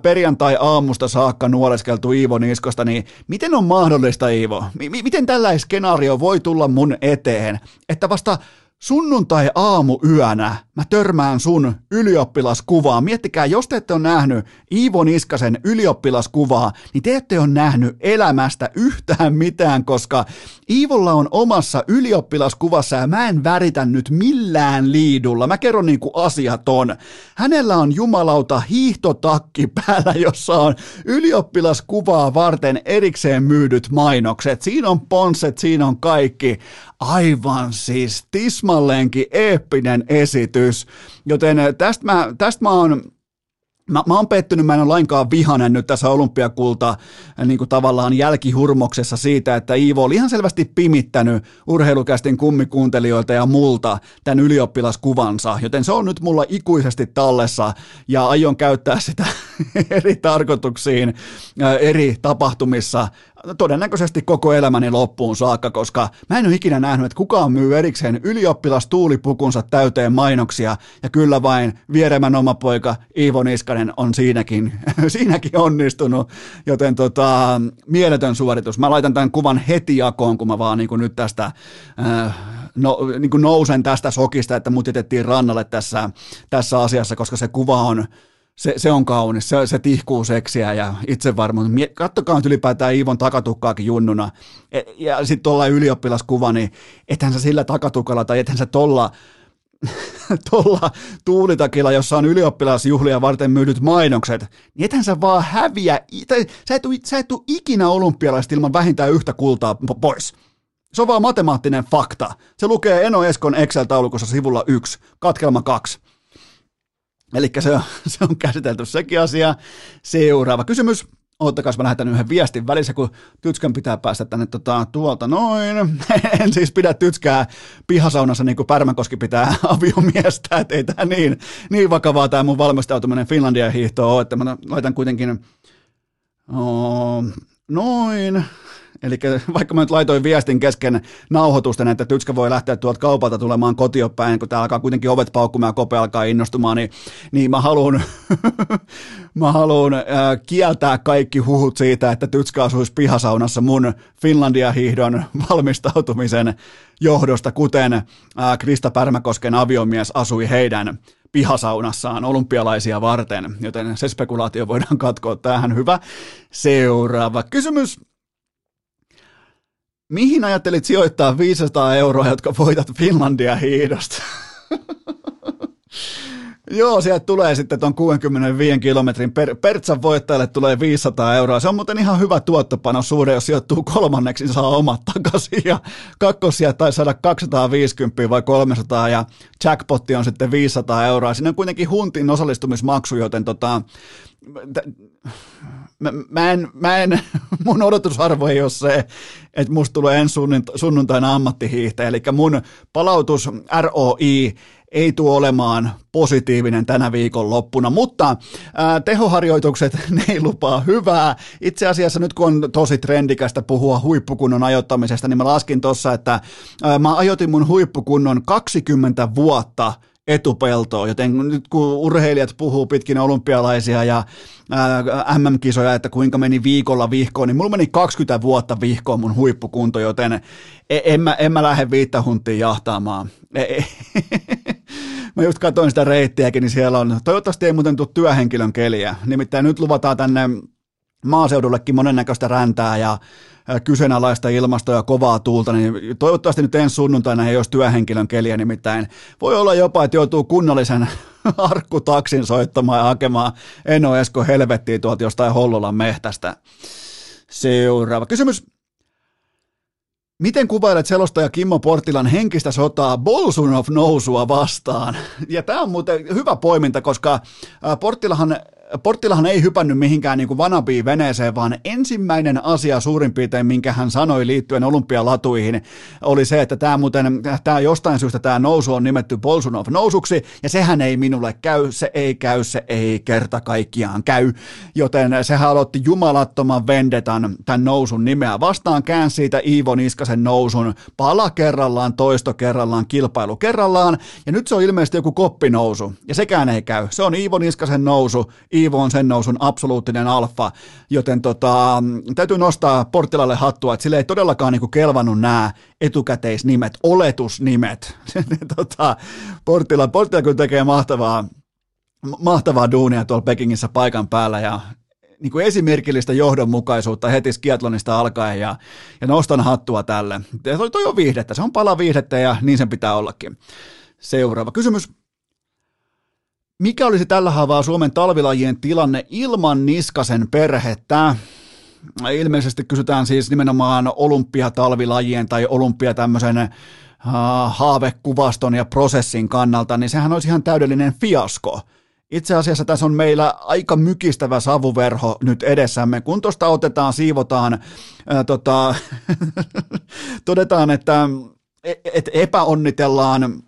Speaker 1: perjantai-aamusta saakka nuoleskeltu Iivo Niskosta, niin miten on mahdollista Iivo? M- miten tällainen skenaario voi tulla mun eteen, että vasta Sunnuntai aamu yönä mä törmään sun ylioppilaskuvaa. Miettikää, jos te ette ole nähnyt Iivo Niskasen ylioppilaskuvaa, niin te ette ole nähnyt elämästä yhtään mitään, koska Iivolla on omassa ylioppilaskuvassa ja mä en väritä nyt millään liidulla. Mä kerron niin kuin asiat on. Hänellä on jumalauta hiihtotakki päällä, jossa on ylioppilaskuvaa varten erikseen myydyt mainokset. Siinä on ponset, siinä on kaikki. Aivan siis tismalleenkin eeppinen esitys, joten tästä mä, tästä mä oon Mä, mä oon pettynyt, mä en ole lainkaan vihanen nyt tässä olympiakulta äh, niin kuin tavallaan jälkihurmoksessa siitä, että Iivo oli ihan selvästi pimittänyt urheilukästin kummikuuntelijoilta ja multa tämän ylioppilaskuvansa, joten se on nyt mulla ikuisesti tallessa ja aion käyttää sitä eri tarkoituksiin, äh, eri tapahtumissa todennäköisesti koko elämäni loppuun saakka, koska mä en ole ikinä nähnyt, että kukaan myy erikseen ylioppilastuulipukunsa täyteen mainoksia, ja kyllä vain vieremän oma poika Iivo Niskanen on siinäkin, siinäkin onnistunut, joten tota, mieletön suoritus. Mä laitan tämän kuvan heti jakoon, kun mä vaan niin kuin nyt tästä äh, no, niin kuin nousen tästä sokista, että mut jätettiin rannalle tässä, tässä asiassa, koska se kuva on se, se on kaunis, se, se tihkuu seksiä ja itsevarmuus. Kattokaa nyt ylipäätään Iivon takatukkaakin junnuna. E, ja sitten tuolla ylioppilaskuva, niin ethän sä sillä takatukalla tai ethän sä tolla, tuulitakilla, jossa on ylioppilasjuhlia varten myydyt mainokset, niin ethän sä vaan häviä, tai sä et, sä et ikinä olympialaista ilman vähintään yhtä kultaa pois. Se on vaan matemaattinen fakta. Se lukee Eno Eskon Excel-taulukossa sivulla 1, katkelma 2. Eli se se on käsitelty sekin asia. Seuraava kysymys. Oottakas, mä lähetän yhden viestin välissä, kun Tytskän pitää päästä tänne tota, tuolta noin. en siis pidä Tytskää pihasaunassa niin kuin Pärmäkoski pitää aviomiestä, että ei tämä niin, niin vakavaa tämä mun valmistautuminen Finlandia hiihtoon ole, että mä laitan kuitenkin oh, noin, Eli vaikka mä nyt laitoin viestin kesken nauhoitusten, että Tytskä voi lähteä tuolta kaupalta tulemaan kotiopäin, kun täällä alkaa kuitenkin ovet paukkumaan ja Kope alkaa innostumaan, niin, niin mä haluan, mä haluan äh, kieltää kaikki huhut siitä, että Tytskä asuisi pihasaunassa mun Finlandia-hiihdon valmistautumisen johdosta, kuten äh, Krista Pärmäkosken aviomies asui heidän pihasaunassaan olympialaisia varten, joten se spekulaatio voidaan katkoa tähän. Hyvä. Seuraava kysymys. Mihin ajattelit sijoittaa 500 euroa, jotka voitat Finlandia hiidosta? Joo, sieltä tulee sitten tuon 65 kilometrin per, Pertsan voittajalle tulee 500 euroa. Se on muuten ihan hyvä tuottopano suhde, jos sijoittuu kolmanneksi, niin saa omat takaisin. Ja kakkosia tai saada 250 vai 300 ja jackpotti on sitten 500 euroa. Siinä on kuitenkin huntin osallistumismaksu, joten tota, mä, mä, en, mä en, mun odotusarvo ei ole se, että musta tulee ensi sunnuntaina ammattihiihtäjä, eli mun palautus ROI ei tule olemaan positiivinen tänä viikon loppuna, mutta ää, tehoharjoitukset, ne ei lupaa hyvää. Itse asiassa nyt kun on tosi trendikästä puhua huippukunnon ajoittamisesta, niin mä laskin tuossa, että ää, mä ajoitin mun huippukunnon 20 vuotta etupeltoa, joten nyt kun urheilijat puhuu pitkin olympialaisia ja ää, MM-kisoja, että kuinka meni viikolla vihkoon, niin mulla meni 20 vuotta vihkoon mun huippukunto, joten e, en mä, en mä lähde viittä huntia jahtaamaan. E, e, mä just katsoin sitä reittiäkin, niin siellä on, toivottavasti ei muuten tule työhenkilön keliä, nimittäin nyt luvataan tänne maaseudullekin monennäköistä räntää ja kyseenalaista ilmastoa ja kovaa tuulta, niin toivottavasti nyt ensi sunnuntaina ei olisi työhenkilön keliä, nimittäin voi olla jopa, että joutuu kunnollisen arkkutaksin soittamaan ja hakemaan Eno Esko helvettiin tuolta jostain Hollolan mehtästä. Seuraava kysymys. Miten kuvailet selostaja Kimmo Portilan henkistä sotaa Bolsunov nousua vastaan? Ja tämä on muuten hyvä poiminta, koska Portilahan Porttilahan ei hypännyt mihinkään niin vanabiin veneeseen, vaan ensimmäinen asia suurin piirtein, minkä hän sanoi liittyen olympialatuihin, oli se, että tämä muuten, tämä jostain syystä tämä nousu on nimetty Bolsunov nousuksi, ja sehän ei minulle käy, se ei käy, se ei kerta kaikkiaan käy, joten sehän aloitti jumalattoman vendetan tämän nousun nimeä vastaan, käänsi siitä Iivo Niskasen nousun pala kerrallaan, toisto kerrallaan, kilpailu kerrallaan, ja nyt se on ilmeisesti joku koppinousu, ja sekään ei käy, se on Iivo Niskasen nousu, Iivo on sen nousun absoluuttinen alfa, joten tota, täytyy nostaa Portilalle hattua, että sille ei todellakaan niinku kelvannut nämä etukäteisnimet, oletusnimet. tota, Portila, Portila kyllä tekee mahtavaa, mahtavaa duunia tuolla Pekingissä paikan päällä ja niin kuin esimerkillistä johdonmukaisuutta heti skiatlonista alkaen ja, ja nostan hattua tälle. Toi, toi on viihdettä, se on pala viihdettä ja niin sen pitää ollakin. Seuraava kysymys. Mikä olisi tällä haavaa Suomen talvilajien tilanne ilman Niskasen perhettä? Ilmeisesti kysytään siis nimenomaan olympiatalvilajien tai olympia tämmöisen uh, haavekuvaston ja prosessin kannalta, niin sehän olisi ihan täydellinen fiasko. Itse asiassa tässä on meillä aika mykistävä savuverho nyt edessämme. Kun tuosta otetaan, siivotaan, ää, tota, todetaan, että e, et epäonnitellaan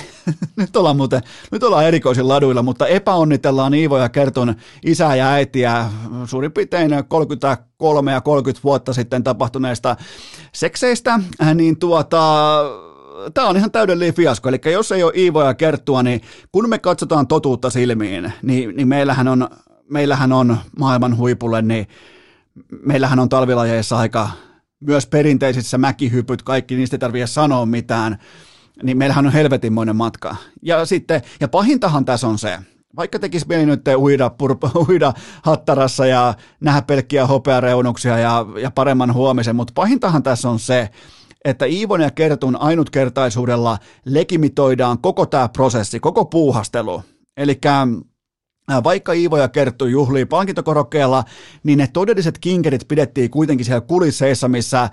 Speaker 1: nyt ollaan muuten, nyt ollaan erikoisin laduilla, mutta epäonnitellaan Iivo ja Kertun isää ja äitiä. Suurin piirtein 33 ja 30 vuotta sitten tapahtuneista sekseistä, niin tuota, tämä on ihan täydellinen fiasko. Eli jos ei ole Iivo ja Kerttua, niin kun me katsotaan totuutta silmiin, niin, niin meillähän, on, meillähän on maailman huipulle, niin meillähän on talvilajeissa aika myös perinteisissä mäkihypyt, kaikki niistä ei tarvitse sanoa mitään niin meillähän on helvetinmoinen matka. Ja sitten, ja pahintahan tässä on se, vaikka tekisi mieli nyt uida, purpa, uida hattarassa ja nähdä pelkkiä hopeareunuksia ja, ja paremman huomisen, mutta pahintahan tässä on se, että Iivon ja Kertun ainutkertaisuudella legimitoidaan koko tämä prosessi, koko puuhastelu. Eli vaikka Iivo ja Kerttu juhlii palkintokorokkeella, niin ne todelliset kinkerit pidettiin kuitenkin siellä kulisseissa, missä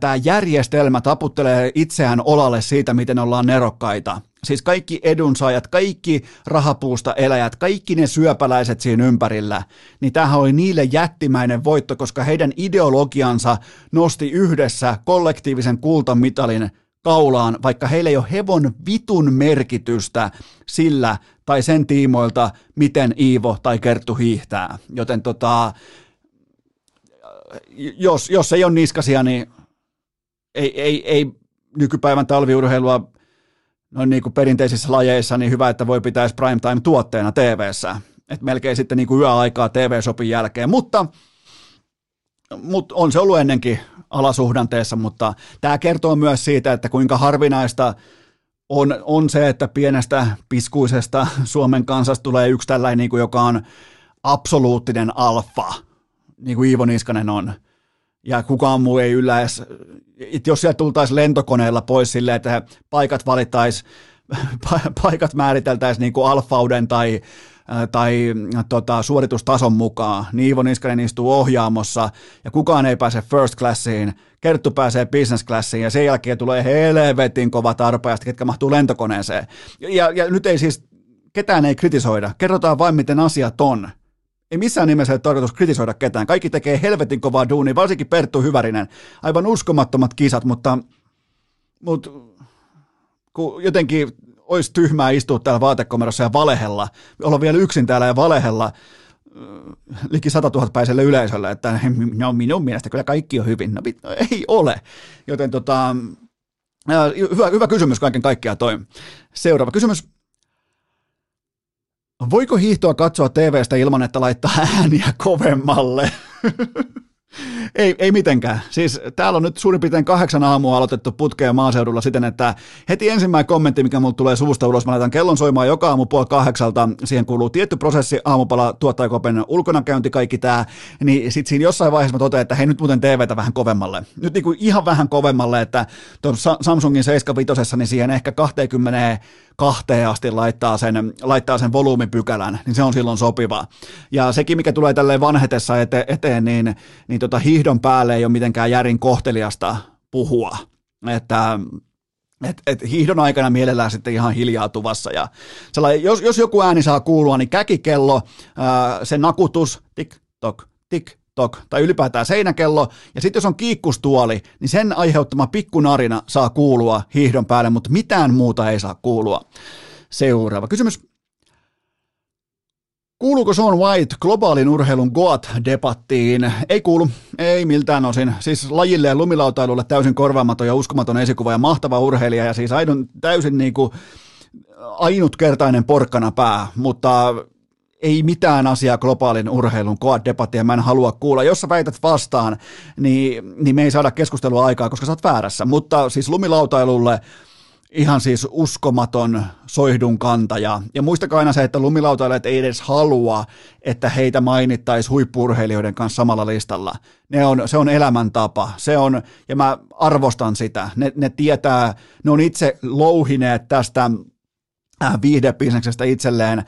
Speaker 1: tämä järjestelmä taputtelee itseään olalle siitä, miten ollaan nerokkaita. Siis kaikki edunsaajat, kaikki rahapuusta eläjät, kaikki ne syöpäläiset siinä ympärillä, niin tämähän oli niille jättimäinen voitto, koska heidän ideologiansa nosti yhdessä kollektiivisen kultamitalin kaulaan, vaikka heillä ei ole hevon vitun merkitystä sillä tai sen tiimoilta, miten Iivo tai Kerttu hiihtää. Joten tota, jos, jos ei ole niskasia, niin ei, ei, ei nykypäivän talviurheilua noin niin kuin perinteisissä lajeissa, niin hyvä, että voi pitää primetime-tuotteena TV-ssä. Et melkein sitten niin kuin yöaikaa TV-sopin jälkeen, mutta, mutta on se ollut ennenkin alasuhdanteessa, mutta tämä kertoo myös siitä, että kuinka harvinaista on, on se, että pienestä piskuisesta Suomen kansasta tulee yksi tällainen, niin kuin, joka on absoluuttinen alfa, niin kuin Iivo Niskanen on. Ja kukaan muu ei yllä edes, että jos sieltä tultaisiin lentokoneella pois silleen, että paikat valittaisiin, paikat määriteltäisiin niin kuin alfauden tai tai tota, suoritustason mukaan. Niin Iivo Niskanen istuu ohjaamossa ja kukaan ei pääse first classiin, Kerttu pääsee business classiin ja sen jälkeen tulee helvetin kova tarpeesta, ketkä mahtuu lentokoneeseen. Ja, ja nyt ei siis, ketään ei kritisoida, kerrotaan vain miten asiat on. Ei missään nimessä ole tarkoitus kritisoida ketään. Kaikki tekee helvetin kovaa duunia, varsinkin Perttu Hyvärinen. Aivan uskomattomat kisat, mutta, mutta kun jotenkin olisi tyhmää istua täällä vaatekomerossa ja valehella, olla vielä yksin täällä ja valehella äh, liki 100 000 päiselle yleisölle, että no minun mielestä kyllä kaikki on hyvin. No, no ei ole. Joten tota, äh, hyvä, hyvä kysymys kaiken kaikkiaan toi. Seuraava kysymys. Voiko hiihtoa katsoa TVstä ilman, että laittaa ääniä kovemmalle? Ei, ei mitenkään. Siis täällä on nyt suurin piirtein kahdeksan aamua aloitettu putkeen maaseudulla siten, että heti ensimmäinen kommentti, mikä mulle tulee suusta ulos, mä laitan kellon soimaan joka aamu puoli kahdeksalta, siihen kuuluu tietty prosessi, aamupala, tuottajakopen ulkonakäynti, kaikki tämä, niin sitten siinä jossain vaiheessa mä totean, että hei nyt muuten TVtä vähän kovemmalle. Nyt niinku ihan vähän kovemmalle, että tuon Samsungin 75, niin siihen ehkä 20 kahteen asti laittaa sen, laittaa sen volyymipykälän, niin se on silloin sopiva. Ja sekin, mikä tulee tälleen vanhetessa ete, eteen, niin, niin tota hiihdon päälle ei ole mitenkään järin kohteliasta puhua. Että et, et hiihdon aikana mielellään sitten ihan hiljaa tuvassa. Ja jos, jos joku ääni saa kuulua, niin käkikello, ää, se nakutus, tik, tok, tik, tok, tai ylipäätään seinäkello, ja sitten jos on kiikkustuoli, niin sen aiheuttama pikkunarina saa kuulua hiihdon päälle, mutta mitään muuta ei saa kuulua. Seuraava kysymys. Kuuluuko Sean White globaalin urheilun GOAT-debattiin? Ei kuulu, ei miltään osin. Siis lajille ja lumilautailulle täysin korvaamaton ja uskomaton esikuva ja mahtava urheilija ja siis aidon täysin niin kuin ainutkertainen porkkana pää, mutta ei mitään asiaa globaalin urheilun koa-debattia mä en halua kuulla. Jos sä väität vastaan, niin, niin me ei saada keskustelua aikaa, koska sä oot väärässä. Mutta siis lumilautailulle ihan siis uskomaton soihdun kantaja. Ja muistakaa aina se, että lumilautailijat ei edes halua, että heitä mainittaisi huippurheilijoiden kanssa samalla listalla. Ne on, se on elämäntapa. Se on, ja mä arvostan sitä. Ne, ne tietää, ne on itse louhineet tästä äh, viihdebisneksestä itselleen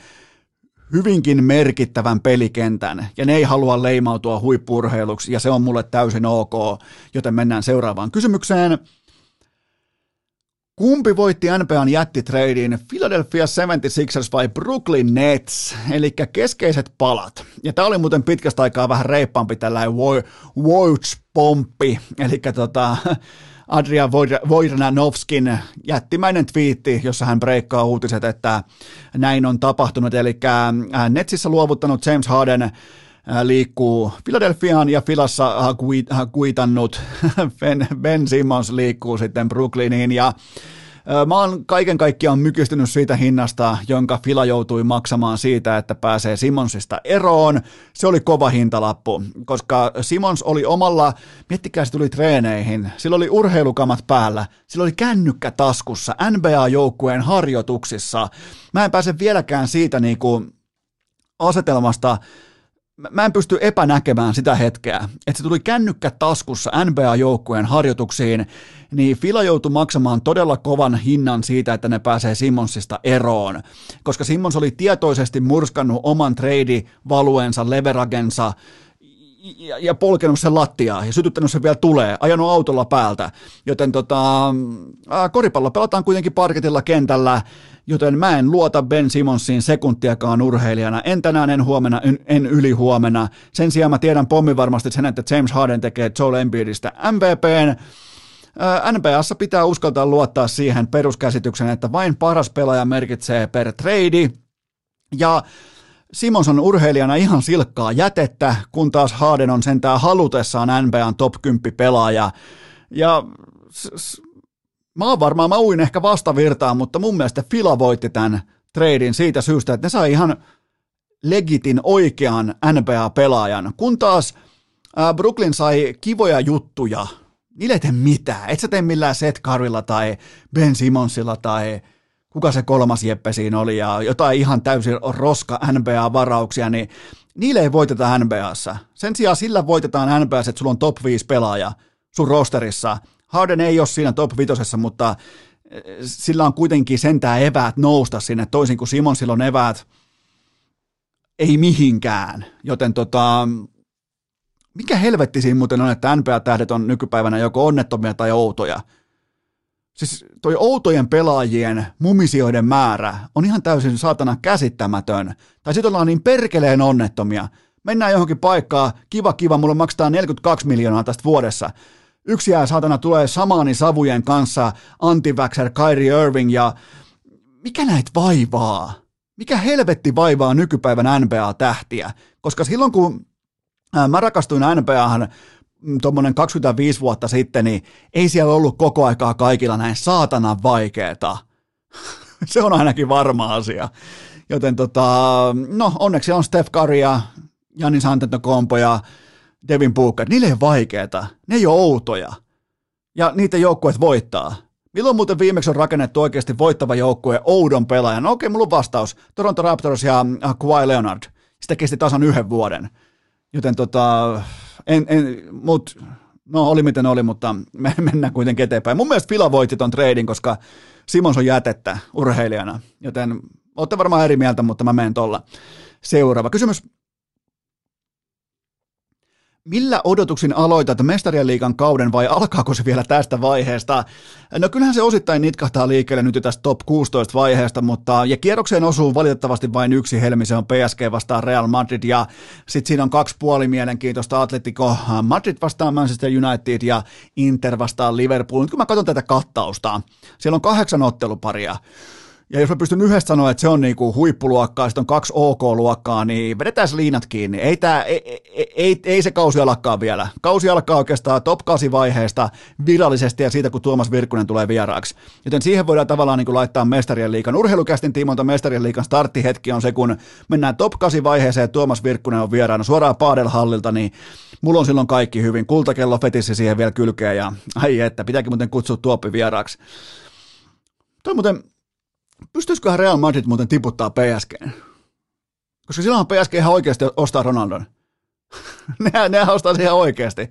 Speaker 1: hyvinkin merkittävän pelikentän, ja ne ei halua leimautua huippurheiluksi, ja se on mulle täysin ok, joten mennään seuraavaan kysymykseen. Kumpi voitti NBAn jättitreidin, Philadelphia 76ers vai Brooklyn Nets, eli keskeiset palat. Ja tämä oli muuten pitkästä aikaa vähän reippaampi tällainen Woj-pomppi, eli tota, Adrian Wojnarowskin jättimäinen twiitti, jossa hän breikkaa uutiset, että näin on tapahtunut, eli äh, Netsissä luovuttanut James Harden liikkuu Philadelphiaan ja Filassa kuitannut Ben, ben Simmons liikkuu sitten Brooklyniin ja Mä oon kaiken kaikkiaan mykistynyt siitä hinnasta, jonka Fila joutui maksamaan siitä, että pääsee Simonsista eroon. Se oli kova hintalappu, koska Simons oli omalla, miettikää se tuli treeneihin, sillä oli urheilukamat päällä, sillä oli kännykkä taskussa, NBA-joukkueen harjoituksissa. Mä en pääse vieläkään siitä niinku asetelmasta mä en pysty epänäkemään sitä hetkeä, että se tuli kännykkä taskussa NBA-joukkueen harjoituksiin, niin Fila joutui maksamaan todella kovan hinnan siitä, että ne pääsee Simmonsista eroon, koska Simmons oli tietoisesti murskannut oman trade-valueensa, leveragensa, ja, ja polkenut sen lattiaa ja sytyttänyt sen vielä tulee, ajanut autolla päältä. Joten tota, koripallo pelataan kuitenkin parketilla kentällä, joten mä en luota Ben Simonsiin sekuntiakaan urheilijana. En tänään, en huomenna, en, en yli huomenna. Sen sijaan mä tiedän pommi varmasti sen, että James Harden tekee Joel Embiidistä MVPn. NBAssa pitää uskaltaa luottaa siihen peruskäsityksen, että vain paras pelaaja merkitsee per trade. Ja Simons on urheilijana ihan silkkaa jätettä, kun taas Harden on sentään halutessaan NBAn top 10 pelaaja. Ja s- s- mä oon varmaan, mä uin ehkä vastavirtaan, mutta mun mielestä Fila voitti tämän treidin siitä syystä, että ne sai ihan legitin oikean NBA-pelaajan, kun taas Brooklyn sai kivoja juttuja. Niille ei tee mitään. Et sä tee millään Seth Currylla tai Ben Simonsilla tai kuka se kolmas Jeppe siinä oli ja jotain ihan täysin roska NBA-varauksia, niin niille ei voiteta NBAssa. Sen sijaan sillä voitetaan NBAssa, että sulla on top 5 pelaaja sun rosterissa. Harden ei ole siinä top 5, mutta sillä on kuitenkin sentään eväät nousta sinne, toisin kuin Simon silloin eväät ei mihinkään. Joten tota, mikä helvetti siinä muuten on, että NBA-tähdet on nykypäivänä joko onnettomia tai outoja – Siis toi outojen pelaajien mumisioiden määrä on ihan täysin saatana käsittämätön. Tai sitten ollaan niin perkeleen onnettomia. Mennään johonkin paikkaan, kiva kiva, mulle maksetaan 42 miljoonaa tästä vuodessa. Yksi jää saatana tulee samaani savujen kanssa, antivaxer Kyrie Irving ja mikä näitä vaivaa? Mikä helvetti vaivaa nykypäivän NBA-tähtiä? Koska silloin kun mä rakastuin NBAhan tuommoinen 25 vuotta sitten, niin ei siellä ollut koko aikaa kaikilla näin saatanan vaikeeta. Se on ainakin varma asia. Joten tota, no onneksi on Steph Curry ja Janis Antetokounmpo ja Devin Booker. Niille ei ole vaikeeta. Ne ei ole outoja. Ja niitä joukkueet voittaa. Milloin muuten viimeksi on rakennettu oikeasti voittava joukkue oudon pelaajan? No okei, mulla on vastaus. Toronto Raptors ja Kawhi Leonard. Sitä kesti tasan yhden vuoden. Joten tota, en, en, mut, no oli miten oli, mutta me mennään kuitenkin eteenpäin. Mun mielestä Fila voitti ton treidin, koska Simons on jätettä urheilijana, joten olette varmaan eri mieltä, mutta mä menen tuolla. Seuraava kysymys. Millä odotuksin aloitat mestarien liigan kauden vai alkaako se vielä tästä vaiheesta? No kyllähän se osittain nitkahtaa liikkeelle nyt tästä top 16 vaiheesta, mutta ja kierrokseen osuu valitettavasti vain yksi helmi, se on PSG vastaan Real Madrid ja sitten siinä on kaksi puoli mielenkiintoista Atletico Madrid vastaan Manchester United ja Inter vastaan Liverpool. Nyt kun mä katson tätä kattausta, siellä on kahdeksan otteluparia. Ja jos mä pystyn yhdessä sanoa, että se on niinku huippuluokkaa, sitten on kaksi OK-luokkaa, niin vedetään liinat kiinni. Ei, tää, ei, ei, ei, ei se kausi alkaa vielä. Kausi alkaa oikeastaan top 8 vaiheesta virallisesti ja siitä, kun Tuomas Virkkunen tulee vieraaksi. Joten siihen voidaan tavallaan niin laittaa mestarien liikan. Urheilukästin tiimoilta mestarien liikan starttihetki on se, kun mennään top 8 vaiheeseen ja Tuomas Virkkunen on vieraana suoraan Paadelhallilta, niin mulla on silloin kaikki hyvin. Kultakello fetissi siihen vielä kylkeen ja ai että, pitääkin muuten kutsua Tuoppi vieraaksi. Toi muuten, Pystyisiköhän Real Madrid muuten tiputtaa PSG? Koska silloinhan PSG ihan oikeasti ostaa Ronaldon. nehän, nehän ostaa sen ihan oikeasti.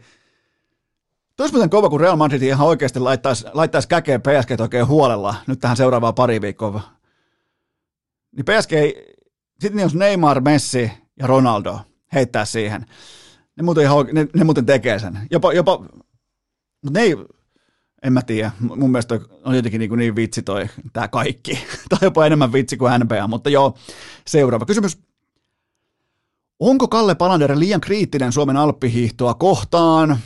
Speaker 1: Tois muuten kova, kun Real Madrid ihan oikeasti laittaisi, laittaisi käkeen PSG oikein huolella nyt tähän seuraavaan pari viikkoa. Niin PSG, sitten jos Neymar, Messi ja Ronaldo heittää siihen, ne muuten, ihan, ne, ne muuten tekee sen. Jopa, jopa, mutta ne ei, en mä tiedä, mun mielestä on jotenkin niin, niin vitsi toi tämä kaikki. tai jopa enemmän vitsi kuin NBA, mutta joo, seuraava kysymys. Onko Kalle Palander liian kriittinen Suomen alppihiihtoa kohtaan?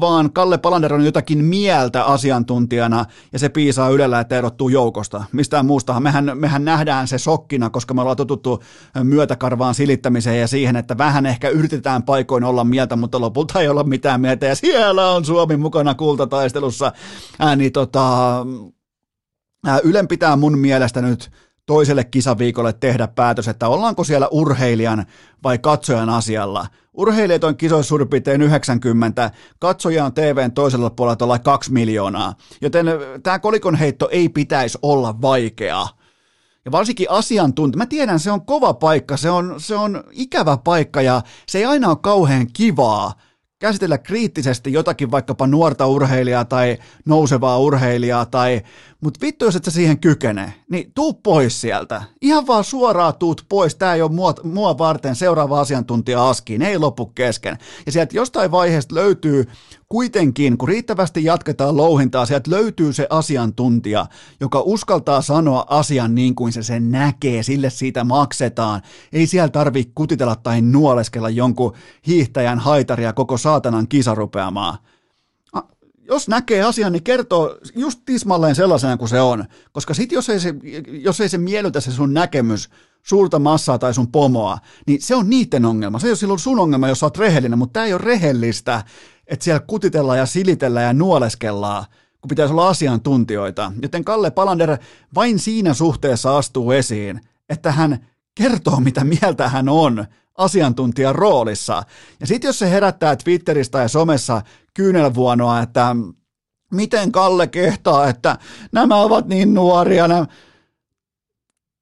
Speaker 1: Vaan, Kalle Palander on jotakin mieltä asiantuntijana ja se piisaa ylellä, että erottuu joukosta. Mistään muustahan. Mehän, mehän nähdään se sokkina, koska me ollaan totuttu myötäkarvaan silittämiseen ja siihen, että vähän ehkä yritetään paikoin olla mieltä, mutta lopulta ei olla mitään mieltä ja siellä on Suomi mukana kultataistelussa. Ää, niin tota, Ylen pitää mun mielestä nyt toiselle kisaviikolle tehdä päätös, että ollaanko siellä urheilijan vai katsojan asialla. Urheilijat on kisoissa suurin piirtein 90, katsoja on TVn toisella puolella olla 2 miljoonaa, joten tämä kolikon heitto ei pitäisi olla vaikea. ja varsinkin asiantuntija. Mä tiedän, se on kova paikka, se on, se on ikävä paikka ja se ei aina ole kauhean kivaa käsitellä kriittisesti jotakin vaikkapa nuorta urheilijaa tai nousevaa urheilijaa, tai, mutta vittu jos et sä siihen kykene, niin tuu pois sieltä. Ihan vaan suoraan tuut pois, tää ei ole mua, mua varten seuraava asiantuntija askiin, ei loppu kesken. Ja sieltä jostain vaiheesta löytyy kuitenkin, kun riittävästi jatketaan louhintaa, sieltä löytyy se asiantuntija, joka uskaltaa sanoa asian niin kuin se sen näkee, sille siitä maksetaan. Ei siellä tarvi kutitella tai nuoleskella jonkun hiihtäjän haitaria koko saatanan kisarupeamaa. Jos näkee asian, niin kertoo just tismalleen sellaisena kuin se on. Koska sit jos ei se, jos ei se miellytä se sun näkemys, suurta massaa tai sun pomoa, niin se on niiden ongelma. Se ei ole silloin sun ongelma, jos sä oot rehellinen, mutta tämä ei ole rehellistä että siellä kutitellaan ja silitellään ja nuoleskellaan, kun pitäisi olla asiantuntijoita. Joten Kalle Palander vain siinä suhteessa astuu esiin, että hän kertoo, mitä mieltä hän on asiantuntijan roolissa. Ja sitten jos se herättää Twitteristä ja somessa kyynelvuonoa, että miten Kalle kehtaa, että nämä ovat niin nuoria, nämä,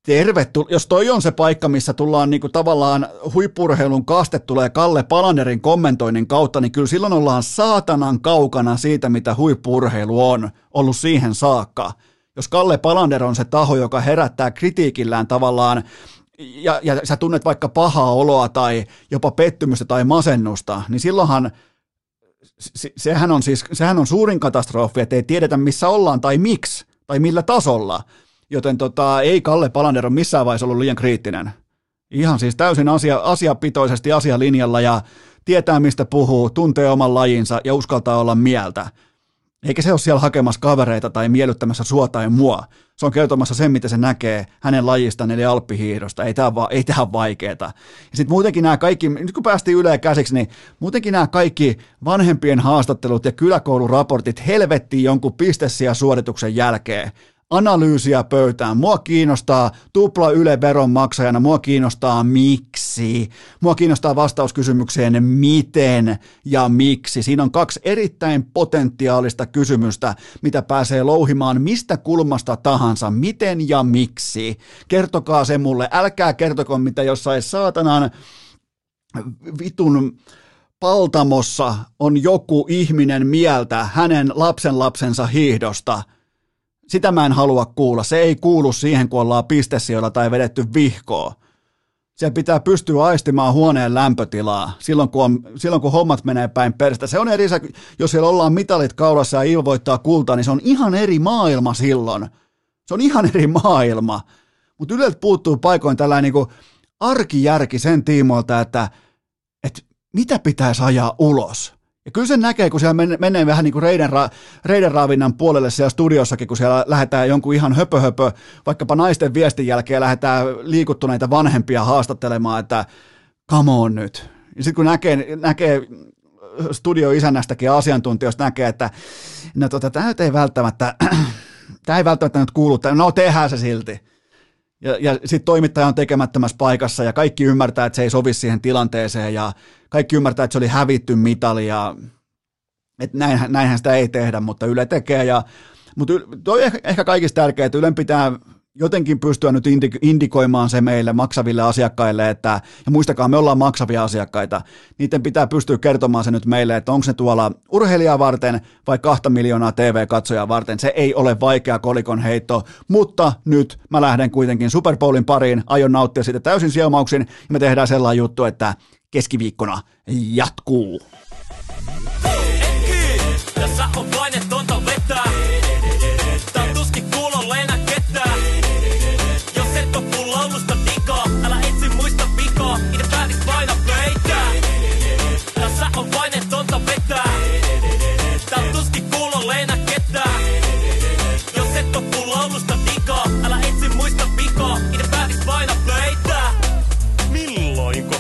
Speaker 1: tervetuloa. Jos toi on se paikka, missä tullaan niinku tavallaan huippurheilun kaste tulee Kalle Palanerin kommentoinnin kautta, niin kyllä silloin ollaan saatanan kaukana siitä, mitä huippurheilu on ollut siihen saakka. Jos Kalle Palander on se taho, joka herättää kritiikillään tavallaan ja, ja sä tunnet vaikka pahaa oloa tai jopa pettymystä tai masennusta, niin silloinhan se, sehän on siis sehän on suurin katastrofi, että ei tiedetä missä ollaan tai miksi tai millä tasolla. Joten tota, ei Kalle Palander ole missään vaiheessa ollut liian kriittinen. Ihan siis täysin asia, asiapitoisesti asialinjalla ja tietää mistä puhuu, tuntee oman lajinsa ja uskaltaa olla mieltä. Eikä se ole siellä hakemassa kavereita tai miellyttämässä sua tai mua. Se on kertomassa sen, mitä se näkee hänen lajistaan, eli alppihiihdosta. Ei tämä, va- ei ole vaikeeta. Ja sitten muutenkin nämä kaikki, nyt kun päästiin Yle käsiksi, niin muutenkin nämä kaikki vanhempien haastattelut ja kyläkouluraportit helvettiin jonkun pistessiä suorituksen jälkeen analyysiä pöytään. Mua kiinnostaa tupla Yle veronmaksajana, mua kiinnostaa miksi. Mua kiinnostaa vastauskysymykseen miten ja miksi. Siinä on kaksi erittäin potentiaalista kysymystä, mitä pääsee louhimaan mistä kulmasta tahansa, miten ja miksi. Kertokaa se mulle, älkää kertoko mitä jossain saatanan vitun paltamossa on joku ihminen mieltä hänen lapsenlapsensa hiihdosta – sitä mä en halua kuulla. Se ei kuulu siihen, kun ollaan pistesijoilla tai vedetty vihkoa. Siellä pitää pystyä aistimaan huoneen lämpötilaa silloin, kun, on, silloin, kun hommat menee päin perästä. Se on eri, jos siellä ollaan mitalit kaulassa ja ilvoittaa kultaa, niin se on ihan eri maailma silloin. Se on ihan eri maailma. Mutta Yleltä puuttuu paikoin tällainen niin arkijärki sen tiimoilta, että, että mitä pitäisi ajaa ulos. Ja kyllä se näkee, kun siellä menee, vähän niin kuin reiden, ra, reiden raavinnan puolelle siellä studiossakin, kun siellä lähdetään jonkun ihan höpö, höpö vaikkapa naisten viestin jälkeen lähdetään liikuttuneita vanhempia haastattelemaan, että come on nyt. Ja sitten kun näkee, näkee studioisännästäkin asiantuntijoista näkee, että no tota, tämä ei välttämättä, tämä ei välttämättä nyt kuulu, no tehdään se silti. Ja, ja sitten toimittaja on tekemättömässä paikassa ja kaikki ymmärtää, että se ei sovi siihen tilanteeseen ja kaikki ymmärtää, että se oli hävitty mitali ja että näinhän, näinhän sitä ei tehdä, mutta Yle tekee. Ja, mutta toi ehkä, ehkä kaikista tärkeää, että Ylen pitää jotenkin pystyä nyt indikoimaan se meille maksaville asiakkaille, että, ja muistakaa, me ollaan maksavia asiakkaita, niiden pitää pystyä kertomaan se nyt meille, että onko se tuolla urheilijaa varten vai kahta miljoonaa TV-katsojaa varten. Se ei ole vaikea kolikon heitto, mutta nyt mä lähden kuitenkin Super Bowlin pariin, aion nauttia siitä täysin sielmauksin, ja me tehdään sellainen juttu, että keskiviikkona jatkuu.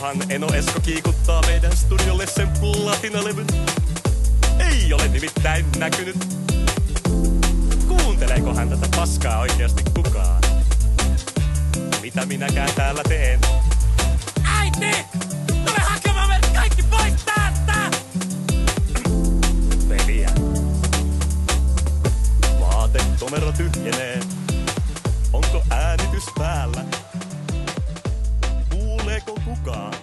Speaker 1: Milloinkohan Eno Esko kiikuttaa meidän studiolle sen platinalevyn? Ei ole nimittäin näkynyt. Kuunteleekohan tätä paskaa oikeasti kukaan? Mitä minäkään täällä teen? Äiti! Tule hakemaan meidät kaikki pois täältä! Veliä. Vaate tomero tyhjenee. Onko ääni
Speaker 2: lämmitys päällä. Kuuleeko kukaan?